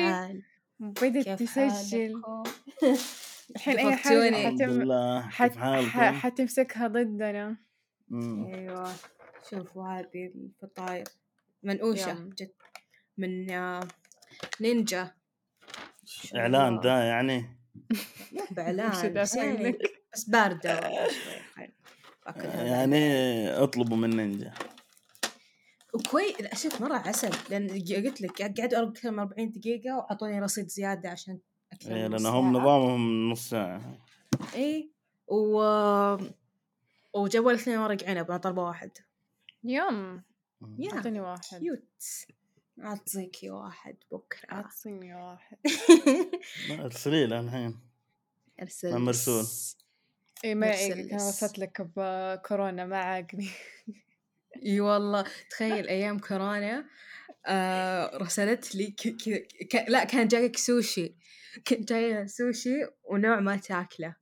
حال بدت تسجل؟ الحين أي. حاجة حتم... حتمسكها ضدنا مم. أيوه شوفوا هذه الفطاير منقوشة يم. جد من آه، نينجا إعلان؟ ذا يعني مو بإعلان بس يعني؟ بس. باكلها يعني اطلبوا من نينجا وكويس لا شوف مرة عسل. لأن قلت لك قعدوا أكثر من 40 دقيقة وأعطوني رصيد زيادة عشان أكثر إيه، لأن هم. نظامهم نص ساعة. إي و وجابوا لي اثنين ورق عنب أنا طالبة واحد. يوم يا أعطيني واحد. cute. أعطيكي واحد بكرة. أعطيني واحد. أرسلي له الحين. أرسل. مع مرسول. إي ما أنا الس- وصلت لك بكورونا ما عاقني. إي والله تخيل أيام كورونا آه رسلت لي ك- كذا ك- لا كان جايك سوشي كان جاي سوشي ونوع ما تاكله.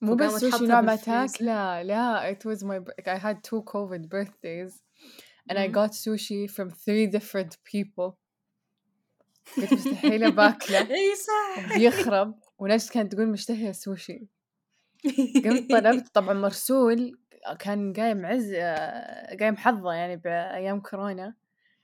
مو بس سوشي نوع ما. تاكله لا it was my I had two COVID birthdays and I got sushi from three different people. كنت مستحيل آكله. إي صح. بيخرب وناس كانت تقول مشتهية سوشي قمت طلبت طبعا مرسول كان قايم عز آه، قايم حظه يعني بأيام كورونا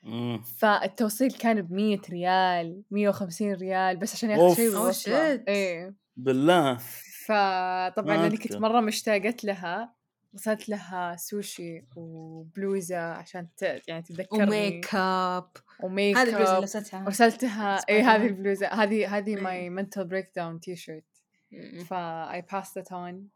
مم. فالتوصيل كان بمية ريال مية وخمسين ريال بس عشان ياخذ. شيء ويوصله shit. إيه بالله فطبعا لأني كنت أذكر. مرة مشتاقت لها رسلت لها سوشي وبلوزة عشان ت... يعني تذكرني و make up و make هذه البلوزة up لبستها ورسلتها اي هذه man. البلوزة هذه هذه إيه. my mental breakdown T-shirt. فا passed it on كانت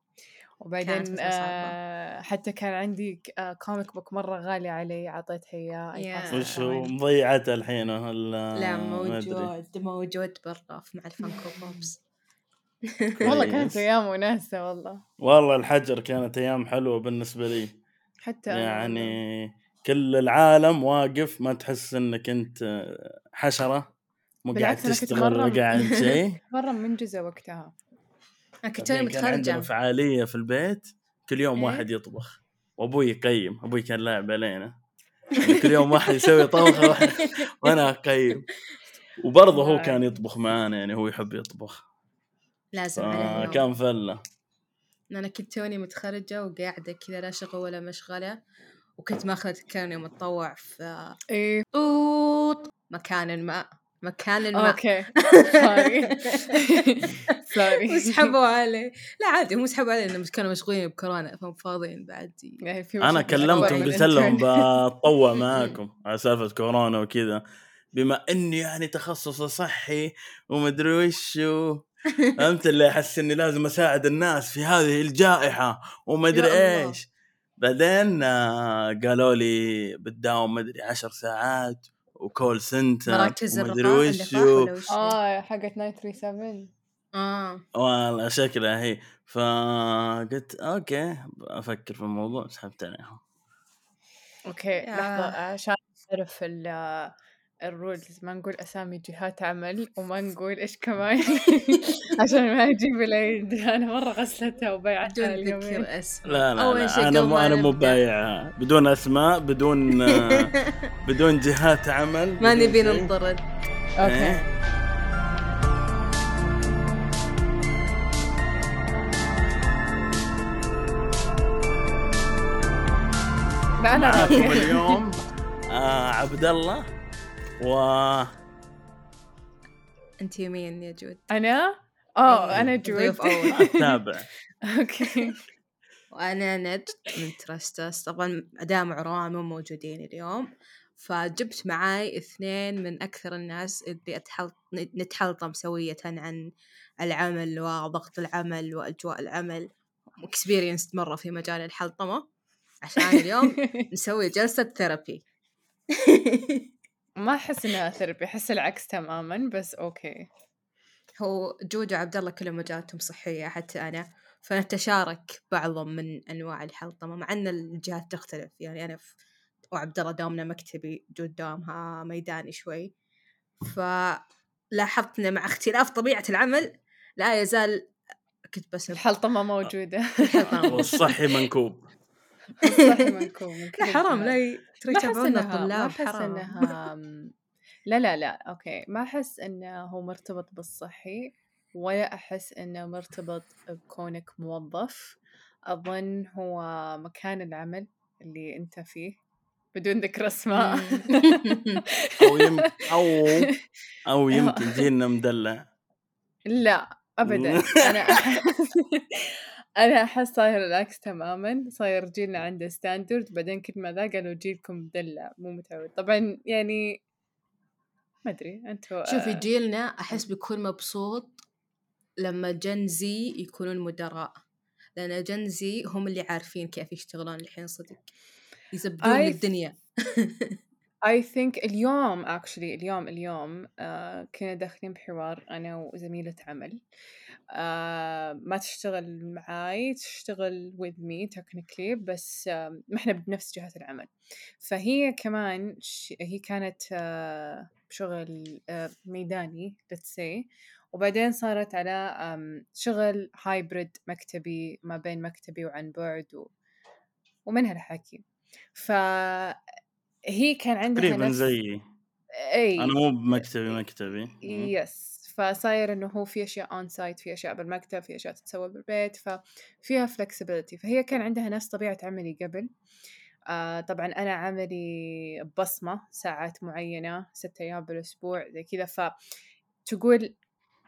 وبعدين. آه حتى كان عندي comic book مرة غالي علي عطيتها إياه I Yeah. passed it وش هو. مضيعته الحين ولا لا أدري. موجود موجود برا مع ال Funko Pops والله كانت كويس. أيام وناسة والله والله الحجر كانت أيام حلوة بالنسبة لي حتى أنا. يعني كل العالم واقف ما تحس إنك أنت حشرة مو قاعد تشتغل ولا قاعد شيء مرة منجزة وقتها أنا كنت توني كان عندنا متخرجة فعالية في البيت كل يوم إيه؟ واحد يطبخ. وأبوي يقيم أبوي كان لاعب علينا. يعني كل يوم واحد يسوي طبخة واحد وأنا أقيم. وبرضه هو كان. يطبخ معانا يعني هو يحب يطبخ. لازم يوم. كان فلة. أنا كنت توني متخرجة وقاعدة كذا لا شغل ولا مشغلة وكنت ماخذة كوني متطوع في إيه. طوط مكان ما. مكان ما. أوكي. سوري سوري وسحبوا علي لا عادي هم سحبوا علي لأنهم كانوا مشغولين بكورونا فهم فاضيين بعد. يعني في أنا كلمتهم قلت لهم. بتطوع معاكم على سالفة كورونا وكذا. بما إني يعني تخصص صحي ومدري وش و... فهمت اللي أحس إني لازم أساعد الناس في هذه الجائحة ومدري. إيش. بعدين آه، قالوا لي بتداوم مدري عشر ساعات و call center مراكز ومدري الرقاء وش اللقاح ولا وش هي؟ آه حقت 937 آه والله شكلها هي فقلت أوكي أفكر في الموضوع سحبت عليهم أوكي يا. لحظة عشان نعرف ال ال rules ما نقول أسامي جهات عمل وما نقول إيش كمان. عشان ما أجيب العيد أنا مرة غسلتها وبيعتها بدون ذكر اسم لا لا, أول شيء قبل مو ما أنا مو. بايعها بدون أسماء بدون آه، بدون جهات عمل ما نبي. ننطرد. أوكي. إيه. راضية اليوم آه عبد الله. و انت يمين يا جود. أنا؟ آه إيه، أنا جود. أتابع. أوكي. وأنا نجد من ترستس طبعا ادام وعروان مو موجودين اليوم. فجبت معاي اثنين من أكثر الناس اللي أتحلط نتحلطم سوية عن العمل وضغط العمل وأجواء العمل. experience مرة في مجال الحلطمة. عشان اليوم نسوي جلسة therapy ما أحس انها therapy أحس العكس تماما بس أوكي. هو جود وعبد الله كلهم مجالاتهم صحية حتى أنا. فنتشارك بعض من أنواع الحلطمه مع إن الجهات تختلف. يعني أنا في وعبد الله دامنا مكتبي جود دامها ميداني شوي. فلاحظت مع اختلاف طبيعة العمل لا يزال كنت بس الحلطمة موجودة. الحلطمة. والصحي منكوب صحي منكوب من كل لا حرام. لا ي- ترى ما احس يتابعونا انها ما الطلاب احس حرام. إنها لا لا لا أوكي. ما أحس إنه هو مرتبط بالصحي ولا أحس إنه مرتبط بكونك موظف. أظن هو مكان العمل اللي أنت فيه بدون ذكر أسماء. أو يمكن أو أو يمكن جيلنا مدلع. لا أبدا. أنا أنا أحس صاير العكس تماما صاير جيلنا عنده standard بعدين كل ما ذا قالوا جيلكم مدلع مو متعود. طبعا يعني ما أدري أنتوا شوفي آه، جيلنا أحس بيكون مبسوط لما جن زي يكونون مدراء. لأن جن زي هم اللي عارفين كيف يشتغلون الحين صدق. يزبدون I- الدنيا. I think اليوم actually اليوم اليوم uh, كنا داخلين بحوار أنا وزميلة عمل. uh, ما تشتغل معاي تشتغل with me technically بس uh, ما إحنا بنفس جهة العمل. فهي كمان ش... هي كانت uh, شغل uh, ميداني let's say. وبعدين صارت على um, شغل hybrid مكتبي ما بين مكتبي وعن بعد و... ومن هالحكي فهي كان عندها تقريبا نفس زيي. إي أنا مو بمكتبي مكتبي. yes. فصاير إنه هو في أشياء on-site في أشياء بالمكتب في أشياء تتسوى بالبيت ففيها flexibility. فهي كان عندها نفس طبيعة عملي قبل. آه طبعا أنا عملي بصمة ساعات معينة ست أيام بالأسبوع زي كذا. فتقول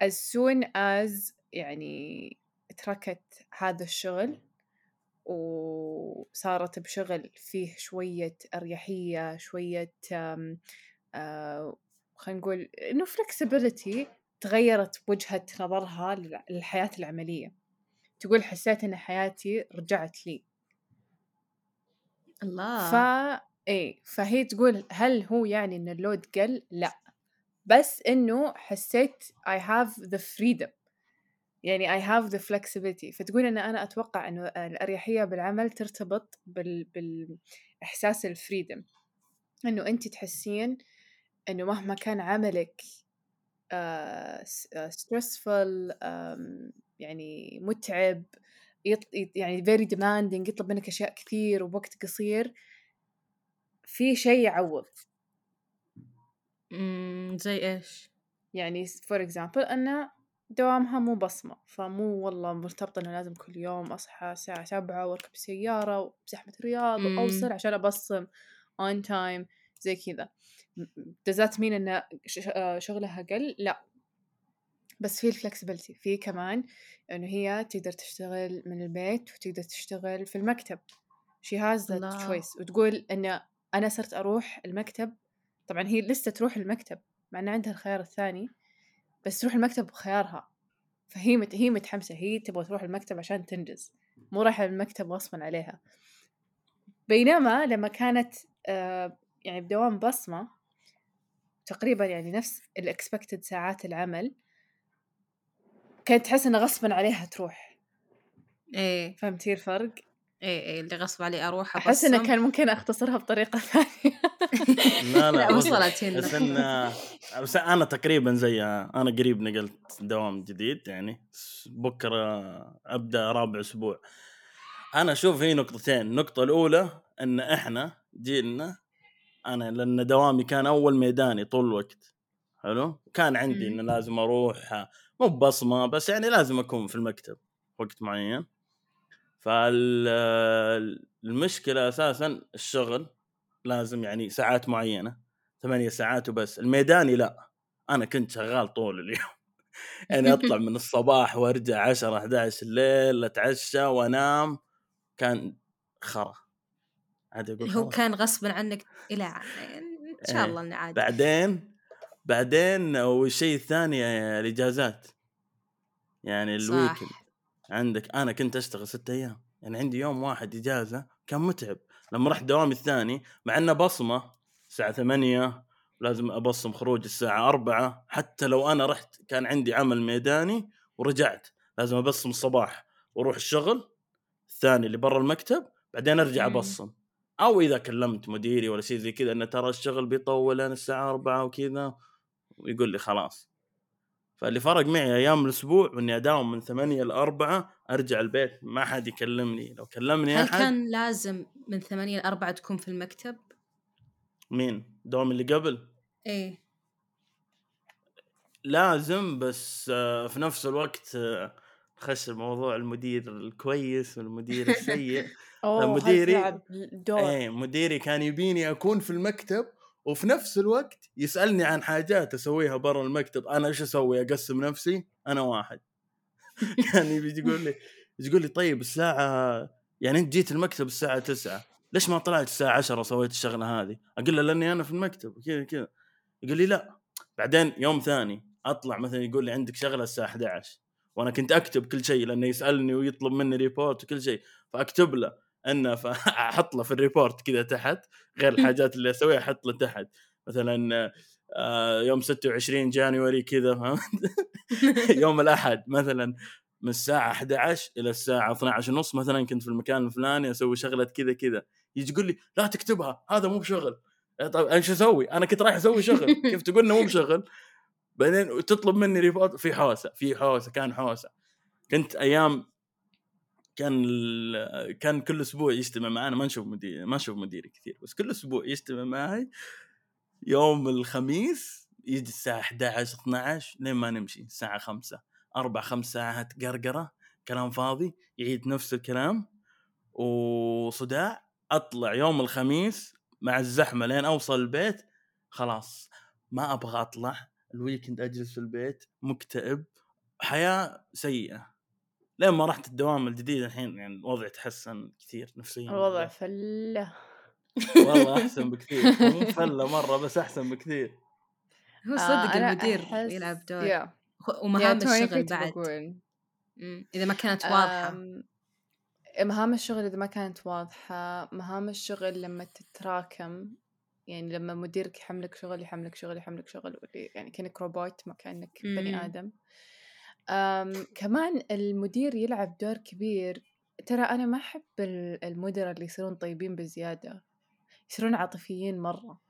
as soon as يعني تركت هذا الشغل وصارت بشغل فيه شوية أريحية شوية آه خلينا نقول إنه flexibility تغيرت وجهة نظرها لل- للحياة العملية. تقول حسيت إن حياتي رجعت لي. الله. ف إيه فهي تقول هل هو يعني إن اللود قل؟ لا. بس إنه حسيت I have the freedom. يعني I have the flexibility. فتقول إن أنا أتوقع إنه الأريحية بالعمل ترتبط بال... بالإحساس الفريدم إنه أنت تحسين إنه مهما كان عملك آه آه stressful يعني متعب يط... يعني very demanding يطلب منك أشياء كثير وبوقت قصير في شيء يعوض. زي إيش؟ يعني for example أن دوامها مو بصمة فمو والله مرتبطة إنه لازم كل يوم أصحى الساعة سبعة وأركب سيارة وبزحمة الرياض مم. وأوصل عشان أبصم on time زي كذا does that mean إن ش- آه، شغلها قل؟ لا بس في الفلكسبيتي في كمان إنه هي تقدر تشتغل من البيت وتقدر تشتغل في المكتب she has that الله. choice وتقول إن أنا صرت أروح المكتب طبعا هي لسه تروح المكتب مع إن عندها الخيار الثاني بس تروح المكتب بخيارها. فهي مت... هي متحمسة هي تبغى تروح المكتب عشان تنجز. مو رايحة المكتب غصبا عليها. بينما لما كانت آه يعني بدوام بصمة تقريبا يعني نفس الاكسبكتد ساعات العمل كانت تحس إنها غصبا عليها تروح. إيه. فهمتي الفرق؟ إيه إيه اللي غصب علي أروح أحس إنه. كان ممكن أختصرها بطريقة ثانية. لا لا لا بس- وصلت بس هنا. ان بس أنا تقريبا زيها أنا قريب نقلت دوام جديد يعني بكرة أبدأ رابع أسبوع. أنا أشوف هي نقطتين النقطة الأولى إن إحنا جيلنا أنا لأن دوامي كان أول ميداني طول الوقت حلو؟ كان عندي. إنه لازم أروح مو ببصمة بس يعني لازم أكون في المكتب وقت معين. فالمشكلة أساسا الشغل لازم يعني ساعات معينة. ثمانية ساعات وبس. الميداني لا أنا كنت شغال طول اليوم. يعني أطلع من الصباح وأرجع 10 11 الليل أتعشى وأنام. كان خرا. عاد أقول هو. كان غصبا عنك إلى ع- إن شاء إيه. الله إنه عادي بعدين بعدين والشيء الثاني الإجازات. يعني. الويكند عندك أنا كنت أشتغل ستة أيام. يعني عندي يوم واحد إجازة كان متعب. لما رحت دوامي الثاني مع إنه بصمة الساعة ثمانية لازم أبصم خروج الساعة أربعة حتى لو أنا رحت كان عندي عمل ميداني ورجعت لازم أبصم الصباح وأروح الشغل الثاني اللي برا المكتب بعدين أرجع. أبصم أو إذا كلمت مديري ولا شيء زي كذا انه ترى الشغل بيطول لين الساعة أربعة وكذا ويقول لي خلاص فاللي فرق معي أيام الأسبوع إني أداوم من ثمانية لأربعة أرجع البيت ما حد يكلمني لو كلمني هل أحد كان لازم من ثمانية لأربعة تكون في المكتب؟ مين؟ دوم اللي قبل؟ إيه. لازم بس آه، في نفس الوقت آه، خش موضوع المدير الكويس والمدير السيء. مديري- إيه مديري كان يبيني أكون في المكتب وفي نفس الوقت يسألني عن حاجات أسويها برا المكتب. أنا إيش أسوي؟ أقسم نفسي أنا واحد. كان يبي يقول لي يقول لي طيب الساعة يعني أنت جيت المكتب الساعة 9 ليش ما طلعت الساعة 10 وسويت الشغلة هذه؟ أقول له لأني أنا في المكتب كذا كذا. يقول لي لا. بعدين يوم ثاني أطلع مثلا يقول لي عندك شغلة الساعة 11 وأنا كنت أكتب كل شيء لأنه يسألني ويطلب مني report وكل شيء. فأكتب له إنه فأحط له في ال report كذا تحت غير الحاجات اللي أسويها أحط له تحت. مثلا آه، يوم 26 January كذا فهمت؟ يوم الأحد مثلا من الساعة 11 إلى الساعة 12 ونص مثلا كنت في المكان الفلاني أسوي شغلة كذا كذا. يجي يقول لي لا تكتبها هذا مو بشغل. طيب إيش أسوي؟ أنا كنت رايح أسوي شغل. كيف تقول إنه مو بشغل؟ بعدين تطلب مني ريبورت في حوسة في حوسة كان حوسة. كنت أيام كان ال- كان كل أسبوع يجتمع معنا ما نشوف مدير ما نشوف مديري كثير بس كل أسبوع يجتمع معي يوم الخميس يجي الساعة 11 12 لين ما نمشي الساعة 5 أربع خمس ساعات قرقرة كلام فاضي يعيد نفس الكلام. وصداع أطلع يوم الخميس مع الزحمة لين أوصل البيت خلاص ما أبغى أطلع الويكند أجلس في البيت مكتئب حياة سيئة. لين ما رحت الدوام الجديد الحين يعني الوضع تحسن كثير نفسيا الوضع فلة. والله أحسن بكثير. مو فلة مرة بس أحسن بكثير. هو آه، صدق أنا المدير أحس- يلعب دور. خ- ومهام توني الشغل بعد. بقول. إذا ما كانت واضحة. مهام الشغل إذا ما كانت واضحة مهام الشغل لما تتراكم يعني لما مديرك يحملك شغل يحملك شغل يحملك شغل يعني كأنك روبوت ما كأنك. بني آدم. أم كمان المدير يلعب دور كبير. ترى أنا ما أحب ال- المدراء اللي يصيرون طيبين بزيادة يصيرون عاطفيين مرة.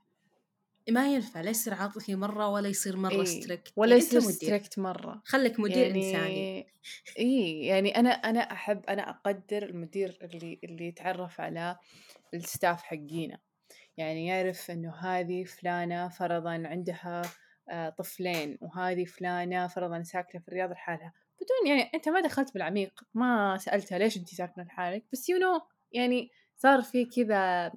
ما ينفع لا يصير عاطفي مرة ولا يصير مرة إيه، strict ولا يعني يصير strict مرة. خليك مدير يعني إنساني. إي يعني أنا أنا أحب أنا أقدر المدير اللي اللي يتعرف على ال staff حقينا. يعني يعرف إنه هذه فلانة فرضا عندها آه، طفلين وهذه فلانة فرضا ساكنة في الرياض لحالها. بدون يعني أنت ما دخلت بالعميق ما سألتها ليش انت ساكنة لحالك بس you know يعني صار في كذا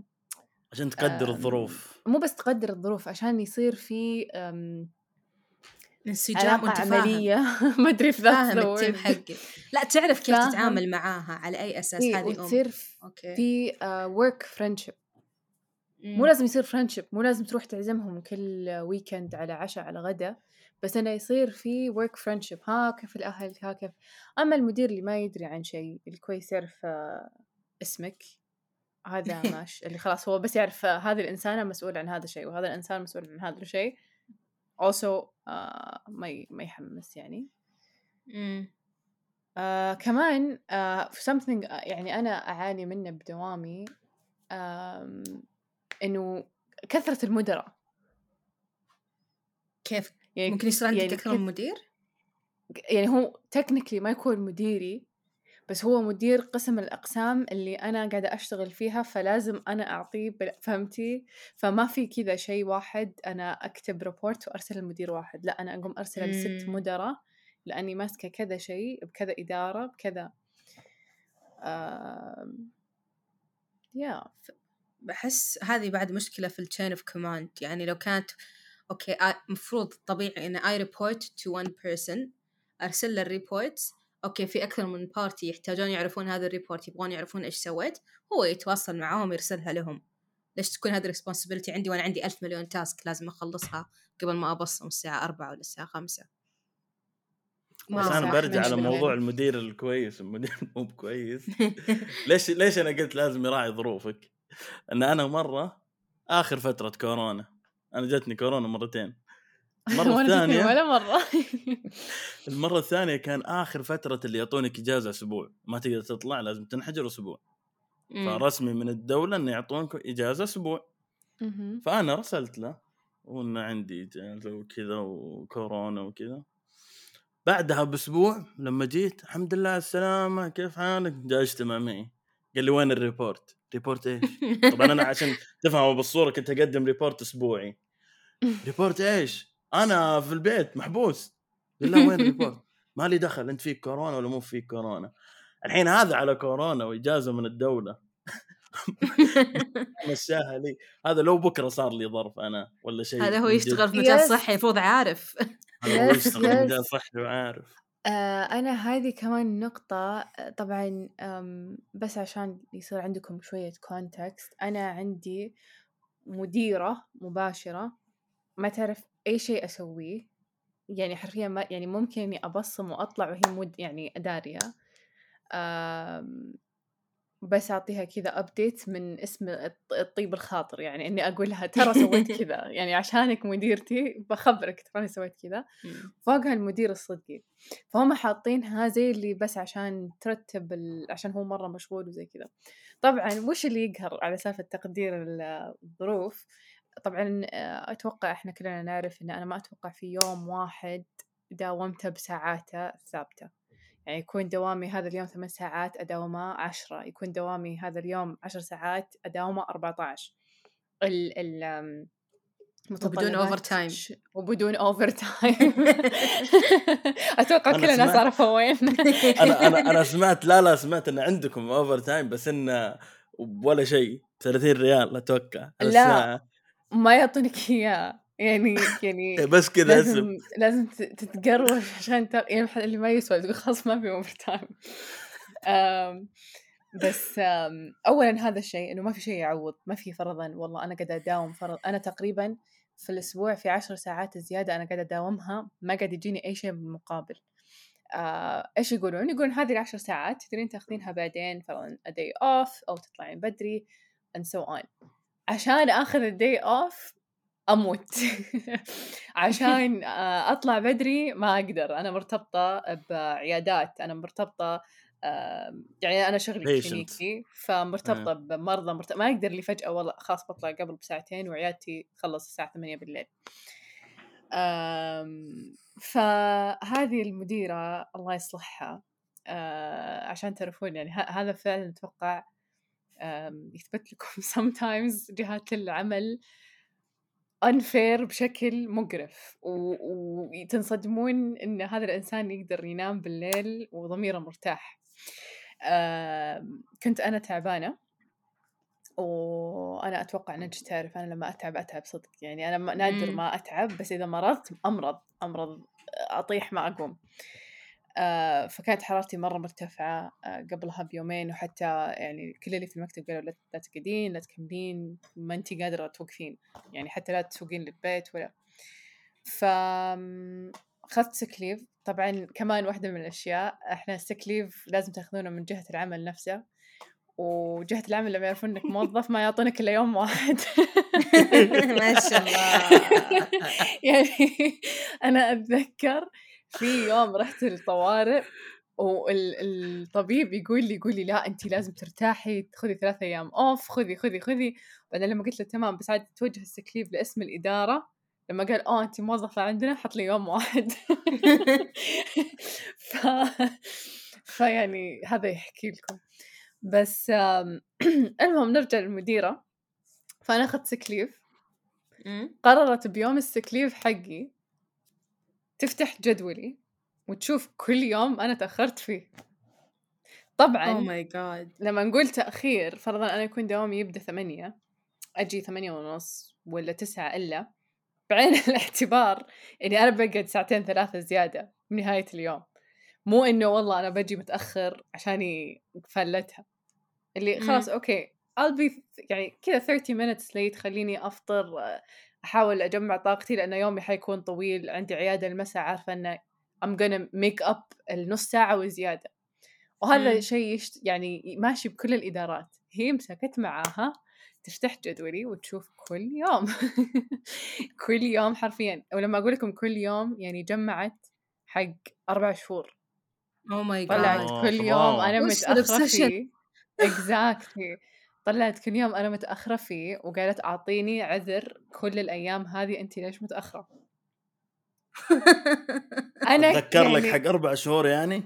عشان تقدر الظروف. مو بس تقدر الظروف عشان يصير في انسجام وانت عملية. ما أدري that's فاهم ال team. حقك لا تعرف كيف فاهم. تتعامل معاها على أي أساس؟ إيه، هذه أم. وتصير أوكي. في work friendship مو مم. لازم يصير friendship مو لازم تروح تعزمهم كل weekend على عشاء على غدا. بس إنه يصير في work friendship ها كيف الأهل ها كيف. أما المدير اللي ما يدري عن شيء اللي كويس يعرف آه، اسمك. هذا ماشي اللي خلاص هو بس يعرف هذه الانسانه مسؤول عن هذا الشيء وهذا الإنسان مسؤول عن هذا الشيء. Also آه ما ما يحمس يعني. مم. آه كمان آه something آه، يعني أنا أعاني منه بدوامي آم، إنه كثرة المدراء. كيف؟ يعني ممكن يصير عندك يعني أكثر من مدير؟ يعني هو technically ما يكون مديري بس هو مدير قسم الأقسام اللي أنا قاعدة أشتغل فيها فلازم أنا أعطيه فهمتي؟ فما في كذا شيء واحد أنا أكتب report وأرسل لمدير واحد. لا أنا أقوم أرسله لست. مدراء لأني ماسكة كذا شيء بكذا إدارة بكذا yeah بحس هذه بعد مشكلة في ال chain of command يعني لو كانت أوكي آ- مفروض طبيعي إن اي report to one person أرسل له ال reports أوكي في أكثر من party يحتاجون يعرفون هذا ال report يبغون يعرفون إيش سويت هو يتواصل معاهم يرسلها لهم. ليش تكون هذه responsibility عندي وأنا عندي ألف مليون task لازم أخلصها قبل ما ابصم الساعة أربعة ولا الساعة خمسة. ما بس أنا برجع على. موضوع المدير الكويس. المدير مو بكويس. ليش ليش أنا قلت لازم يراعي ظروفك؟ إن أنا مرة آخر فترة كورونا أنا جتني كورونا مرتين. تثني الثانية ولا مرة المرة الثانية كان آخر فترة اللي يعطونك إجازة أسبوع ما تقدر تطلع لازم تنحجر أسبوع مم. فرسمي من الدولة انه يعطونك إجازة أسبوع مهم. فأنا رسلت له وانه عندي إجازة وكذا وكورونا وكذا بعدها بأسبوع لما جيت الحمد لله على السلامة كيف حالك؟ جاء اجتمع معي قال لي وين ال report؟ report إيش؟ طبعا أنا عشان تفهموا بالصورة كنت أقدم report أسبوعي report إيش؟ أنا في البيت محبوس. بالله وين report ما لي دخل أنت فيك كورونا ولا مو فيك كورونا؟ الحين هذا على كورونا وإجازة من الدولة. مشاها لي. هذا لو بكرة صار لي ظرف أنا ولا شيء هذا هو. يشتغل في مجال. صحي المفروض عارف. هذا هو يشتغل في. مجال صحي وعارف. آه أنا هذه كمان نقطة طبعا بس عشان يصير عندكم شوية context أنا عندي مديرة مباشرة. ما تعرف أي شيء أسويه يعني حرفيا ما يعني ممكن إني أبصم وأطلع وهي مود يعني دارية بس أعطيها كذا أبديت من اسم الط- الطيب الخاطر يعني إني أقول لها ترى سويت كذا يعني عشانك مديرتي بخبرك تراني سويت كذا فوقها المدير الصدقي. فهم حاطينها زي اللي بس عشان ترتب ال... عشان هو مرة مشغول وزي كذا. طبعا وش اللي يقهر على سالفة تقدير ال- الظروف؟ طبعا آه، أتوقع إحنا كلنا نعرف إن أنا ما أتوقع في يوم واحد داومته بساعاته الثابتة يعني يكون دوامي هذا اليوم ثمان ساعات أداومه عشرة يكون دوامي هذا اليوم عشر ساعات أداومه أربعة عشر ال ال وبدون overtime. ش- وبدون overtime أتوقع كل الناس عرفوا وين. أنا أنا أنا سمعت لا لا سمعت إن عندكم overtime بس انه ولا شيء 30 ريال أتوقع. لا. ما يعطونك إياه. يعني يعني بس كذا اسم لازم لازم تتقروش عشان تق... يعني اللي ما يسوى تقول خلاص ما في overtime بس أم، اولا هذا الشيء إنه ما في شيء يعوض ما في فرضا والله أنا قاعدة أداوم فرض أنا تقريبا في الأسبوع في عشر ساعات زيادة أنا قاعدة أداومها ما قاعد يجيني أي شيء بالمقابل. آه، إيش يقولون؟ يقولون هذه العشر ساعات تقدرين تاخذينها بعدين فرضا a day off أو تطلعين بدري and so on. عشان آخذ ال day off أموت. عشان آه، أطلع بدري ما أقدر. أنا مرتبطة بعيادات. أنا مرتبطة يعني أنا شغلي. كلينيكي فمرتبطة بمرضى مرتبطة ما أقدر لي فجأة والله خلاص بطلع قبل بساعتين وعيادتي تخلص الساعة 8 بالليل. فهذه المديرة الله يصلحها آه، عشان تعرفون يعني هذا فعلا أتوقع آم، يثبت لكم sometimes جهات العمل unfair بشكل مقرف و- وتنصدمون إن هذا الإنسان يقدر ينام بالليل وضميره مرتاح. كنت أنا تعبانة وأنا أتوقع نج تعرف أنا لما أتعب أتعب صدق. يعني ما- نادر. ما أتعب بس إذا مرضت أمرض أمرض أطيح ما أقوم. آه، فكانت حرارتي مرة مرتفعة آه، قبلها بيومين وحتى يعني كل اللي في المكتب قالوا لا لا تقعدين لا تكملين ما أنتي قادرة توقفين يعني حتى لا تسوقين للبيت ولا. ف أخذت sick leave طبعا كمان واحدة من الأشياء إحنا ال sick leave لازم تأخذونه من جهة العمل نفسه وجهة العمل لما يعرفون إنك موظف ما يعطونك إلا يوم واحد. ما شاء الله. يعني أنا أتذكر في يوم رحت الطوارئ والطبيب يقول لي يقول لي لا انت لازم ترتاحي خذي ثلاثة أيام off خذي خذي خذي. بعدين لما قلت له تمام بس عاد توجه ال sick leave لاسم الإدارة. لما قال أوه انت موظفة عندنا حط لي يوم واحد. ف... فيعني هذا يحكي لكم. بس المهم نرجع للمديرة. فأنا أخذت sick leave. قررت بيوم ال sick leave حقي تفتح جدولي وتشوف كل يوم أنا تأخرت فيه. طبعا oh my god لما نقول تأخير فرضا أنا يكون دوامي يبدأ ثمانية أجي ثمانية ونص ولا تسعة إلا بعين الاعتبار إني أنا بقعد ساعتين ثلاثة زيادة بنهاية اليوم. مو إنه والله أنا بجي متأخر عشاني فلتها. اللي. خلاص okay I'll be يعني كذا 30 minutes late خليني أفطر أحاول أجمع طاقتي لأن يومي حيكون طويل عندي عيادة المساء عارفة إنه I'm gonna make up النص ساعة وزيادة. وهذا مم. شيء يشت... يعني ماشي بكل الإدارات. هي مسكت معاها تفتح جدولي وتشوف كل يوم. كل يوم حرفيا. ولما أقول لكم كل يوم يعني جمعت حق أربع شهور. اوه ماي طلعت جاد آه، كل يوم متأخرة الobsession؟ فيه. Exactly. طلعت كل يوم أنا متأخرة فيه وقالت أعطيني عذر كل الأيام هذه أنت ليش متأخرة؟ أنا أتذكر لك يعني- حق أربع شهور يعني؟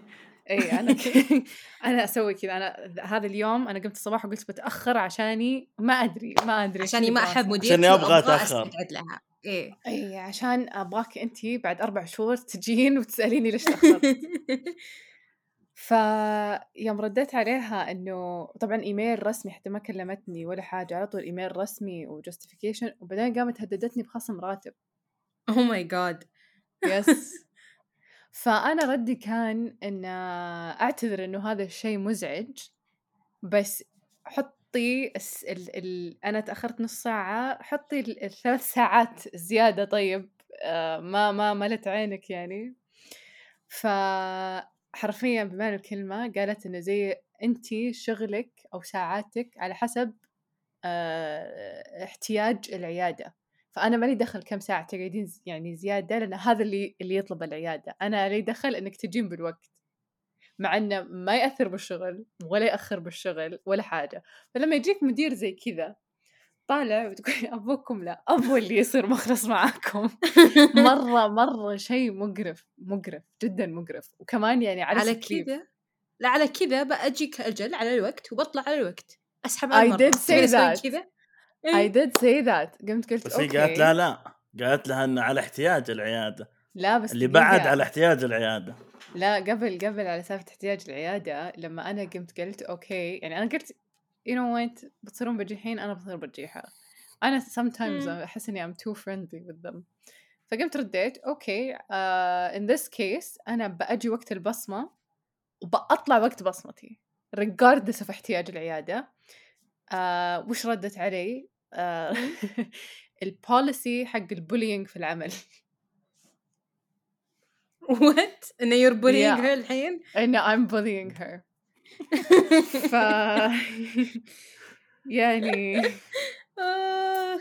إي أنا ك... أنا أسوي كذا. أنا هذا اليوم أنا قمت الصباح وقلت بتاخر عشاني ما أدري ما أدري عشاني ما احب. مديرتي عشاني أتأخر. استقعد لها. إيه إي عشان أبغاك انت بعد أربع شهور تجين وتسأليني ليش تأخرت. فيوم رديت عليها إنه طبعا إيميل رسمي حتى ما كلمتني ولا حاجة على طول إيميل رسمي و justification وبعدين قامت هددتني بخصم راتب. oh my god yes فأنا ردي كان إن اعتذر إنه هذا الشيء مزعج بس حطي. ال... ال... أنا تأخرت نص ساعة حطي ال- الثلاث ساعات زيادة طيب آه ما ما ملت عينك يعني. ف حرفيا بمعنى الكلمة قالت إنه زي أنتي شغلك أو ساعاتك على حسب آه، احتياج العيادة. فأنا مالي دخل كم ساعة تقعدين يعني زيادة لأن هذا اللي اللي يطلب العيادة. أنا لي دخل إنك تجين بالوقت مع إنه ما يأثر بالشغل ولا يأخر بالشغل ولا حاجة. فلما يجيك مدير زي كذا طالع وتقول أبوكم لا أبو اللي يصير مخلص معاكم. مرة مرة شيء مقرف مقرف جدا مقرف. وكمان يعني على, على. كذا؟ لا على كذا بأجيك أجل على الوقت وبطلع على الوقت. أسحب على did say تبين أسوي that. كذا. I إيه. did say that. قمت قلت بس هي أوكي. قالت لا لا. قالت لها إنه على احتياج العيادة. لا بس اللي. بعد على احتياج العيادة. لا قبل قبل على سالفة احتياج العيادة لما أنا قمت قلت أوكي. يعني أنا قلت you know what? بتصيرون بجيحين أنا بصير بجيحة أنا sometimes. أحس إني I'm too friendly with them. فقمت رديت أوكي uh, in this case أنا بأجي وقت البصمة وبأطلع وقت بصمتي regardless of احتياج العيادة. uh, وش ردت علي؟ uh, ال policy حق ال bullying في العمل. what إنه you're bullying Yeah. her الحين؟ إنه I'm bullying her. ف يعني آه.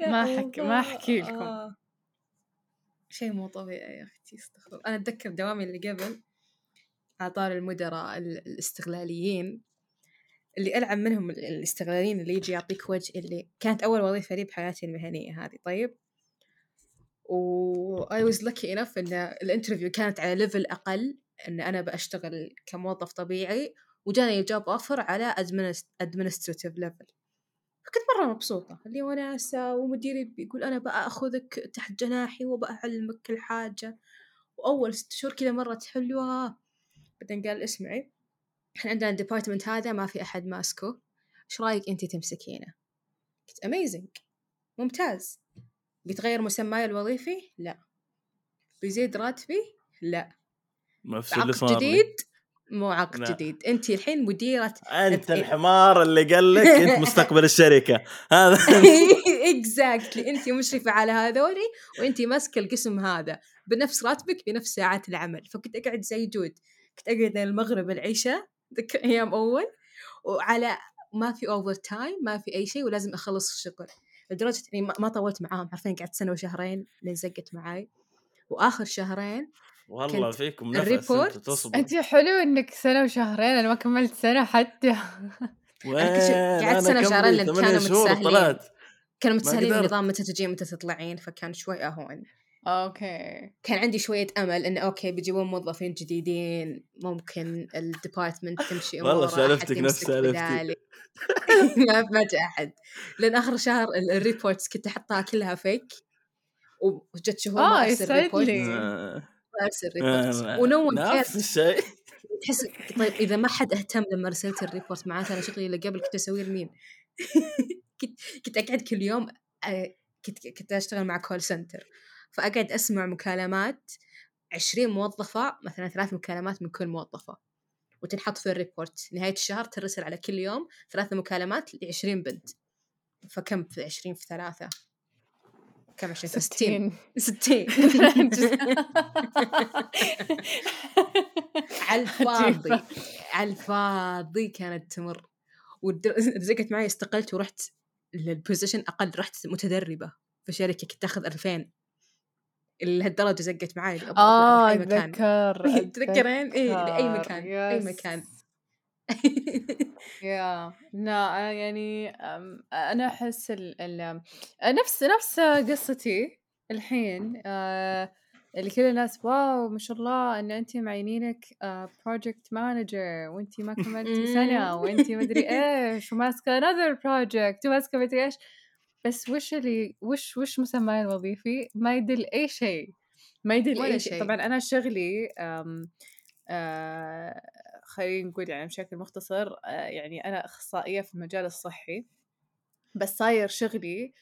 ما حك- ما الله. أحكي لكم. آه. شيء مو طبيعي يا أختي استغفر أنا أتذكر دوامي اللي قبل على طار المدراء ال- الاستغلاليين اللي ألعب منهم ال- الاستغلاليين اللي يجي يعطيك وجه اللي كانت أول وظيفة لي بحياتي المهنية هذه طيب و I was lucky enough إن ال interview كانت على level أقل إن أنا بأشتغل كموظف طبيعي وجاني job offer على administrative level. فكنت مرة مبسوطة اللي وناسة ومديري بيقول أنا بأخذك تحت جناحي وبأعلمك كل حاجة. وأول ست شهور كذا مرت حلوة بعدين قال اسمعي إحنا عندنا ال department هذا ما في أحد ماسكه. إيش رأيك انتي تمسكينه؟ قلت amazing ممتاز. بيتغير مسماي الوظيفي؟ لا. بيزيد راتبي؟ لا. نفس اللي صار جديد؟ مو عقد لا. جديد. انتي الحين مديرة أنت. الحمار اللي قال لك أنت مستقبل الشركة. هذا. exactly انت مشرفه على هذولي وانت ماسكة القسم هذا بنفس راتبك بنفس ساعات العمل. فكنت أقعد زي جود. كنت أقعد المغرب العشاء أيام أول وعلى ما في overtime ما في أي شيء ولازم أخلص الشغل. لدرجة إني ما ما طولت معاهم. حرفيا قعدت سنة وشهرين لين زقت معاي. وآخر شهرين والله كنت fake نفس ال report؟ أنت حلو إنك سنة وشهرين أنا ما كملت سنة حتى. وين؟ قعدت كم وشهرين ثمانية كانوا متساهلين. كانوا متساهلين. النظام متى تجين متى تطلعين فكان شوي أهون. أوكي. كان عندي شوية أمل إنه أوكي بيجيبون موظفين جديدين ممكن الديبارتمنت تمشي والله سألفتك نفس سألفتي. ما ما جاء أحد. لأن آخر شهر ال- الريبورتس كنت أحطها كلها فيك وجت شهور آه ما يسعد ريبورت لي. آه، ريبورت ونو ون نفس الشيء تحس طيب إذا ما حد أهتم لما رسلت الريبورت معناته أنا شغلي اللي قبل كنت أسويه لمين؟ كنت كنت أقعد كل يوم آه، كنت كنت أشتغل مع call center فأقعد أسمع مكالمات عشرين موظفة مثلا ثلاث مكالمات من كل موظفة. وتنحط في ال report. نهاية الشهر ترسل على كل يوم ثلاث مكالمات لعشرين بنت. فكم في عشرين في ثلاثة؟ كم عشرين في ستين. ستين. على الفاضي. على الفاضي كانت تمر. ودزقت معي استقلت ورحت لل position أقل رحت متدربة في شركة كنت أخذ 2000 لهالدرجة زقت معي أي مكان. أتذكر تتذكرين؟ إيه. مكان yes. مكان. يا لا يعني أم، أنا أحس ال ال نفس نفس قصتي الحين. آه، اللي كل الناس wow ما شاء الله إن أنت معينينك project manager وأنت ما كملتي سنة وأنت مدري إيش وماسكة another project وماسكة مدري إيش. بس وش اللي وش وش مسماي الوظيفي؟ ما يدل أي شيء ما يدل أي شيء. طبعا أنا شغلي آم آه خلينا نقول يعني بشكل مختصر آه يعني أنا أخصائية في المجال الصحي بس صاير شغلي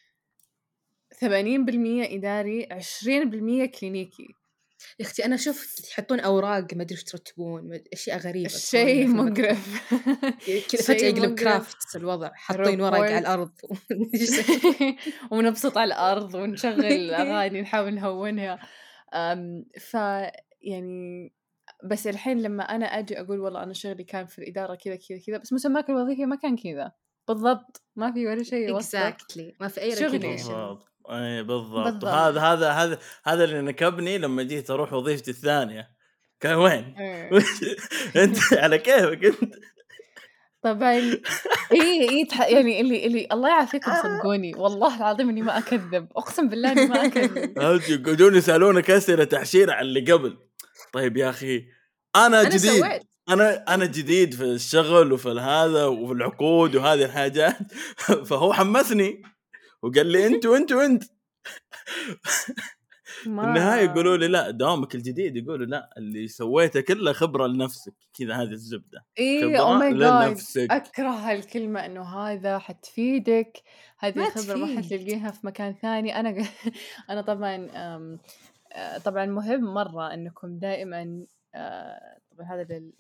80% إداري 20% كلينيكي يا أختي أنا شفت يحطون أوراق ما أدري إيش ترتبون أشياء غريبة شيء. مقرف كذا فجاه يقلب. كرافت الوضع حاطين ورق على. الأرض ونبسط على الأرض ونشغل أغاني نحاول نهونها ف يعني بس الحين لما أنا أجي أقول والله أنا شغلي كان في الإدارة كذا كذا كذا بس مسماك الوظيفي ما كان كذا. بالضبط. ما في ولا شيء exactly ما في أي شغلي. اي بالضبط. بالضبط. هذا هذا هذا هذا اللي نكبني لما جيت أروح وظيفتي الثانية. كان وين؟ إيه. أنت على كيفك أنت؟ طبعا. اي اي تح- يعني اللي اللي الله يعافيكم صدقوني. والله العظيم إني ما أكذب. أقسم بالله إني ما أكذب. يقعدون يسألونك أسئلة تحشير على اللي قبل؟ طيب يا أخي أنا جديد سويت. أنا أنا جديد في الشغل وفي هذا وفي العقود وهذه الحاجات. فهو حمسني وقال لي أنت. وانت وانت النهاية يقولوا لي لا دوامك الجديد يقولوا لا اللي سويته كله خبرة لنفسك كذا هذه الزبدة. اي خبرة أو ماي جاد لنفسك. أكره هالكلمة إنه هذا حتفيدك هذه خبرة ما. حتلقيها في مكان ثاني. أنا أنا طبعا طبعا مهم مرة إنكم دائما آه، طبعا هذا لل...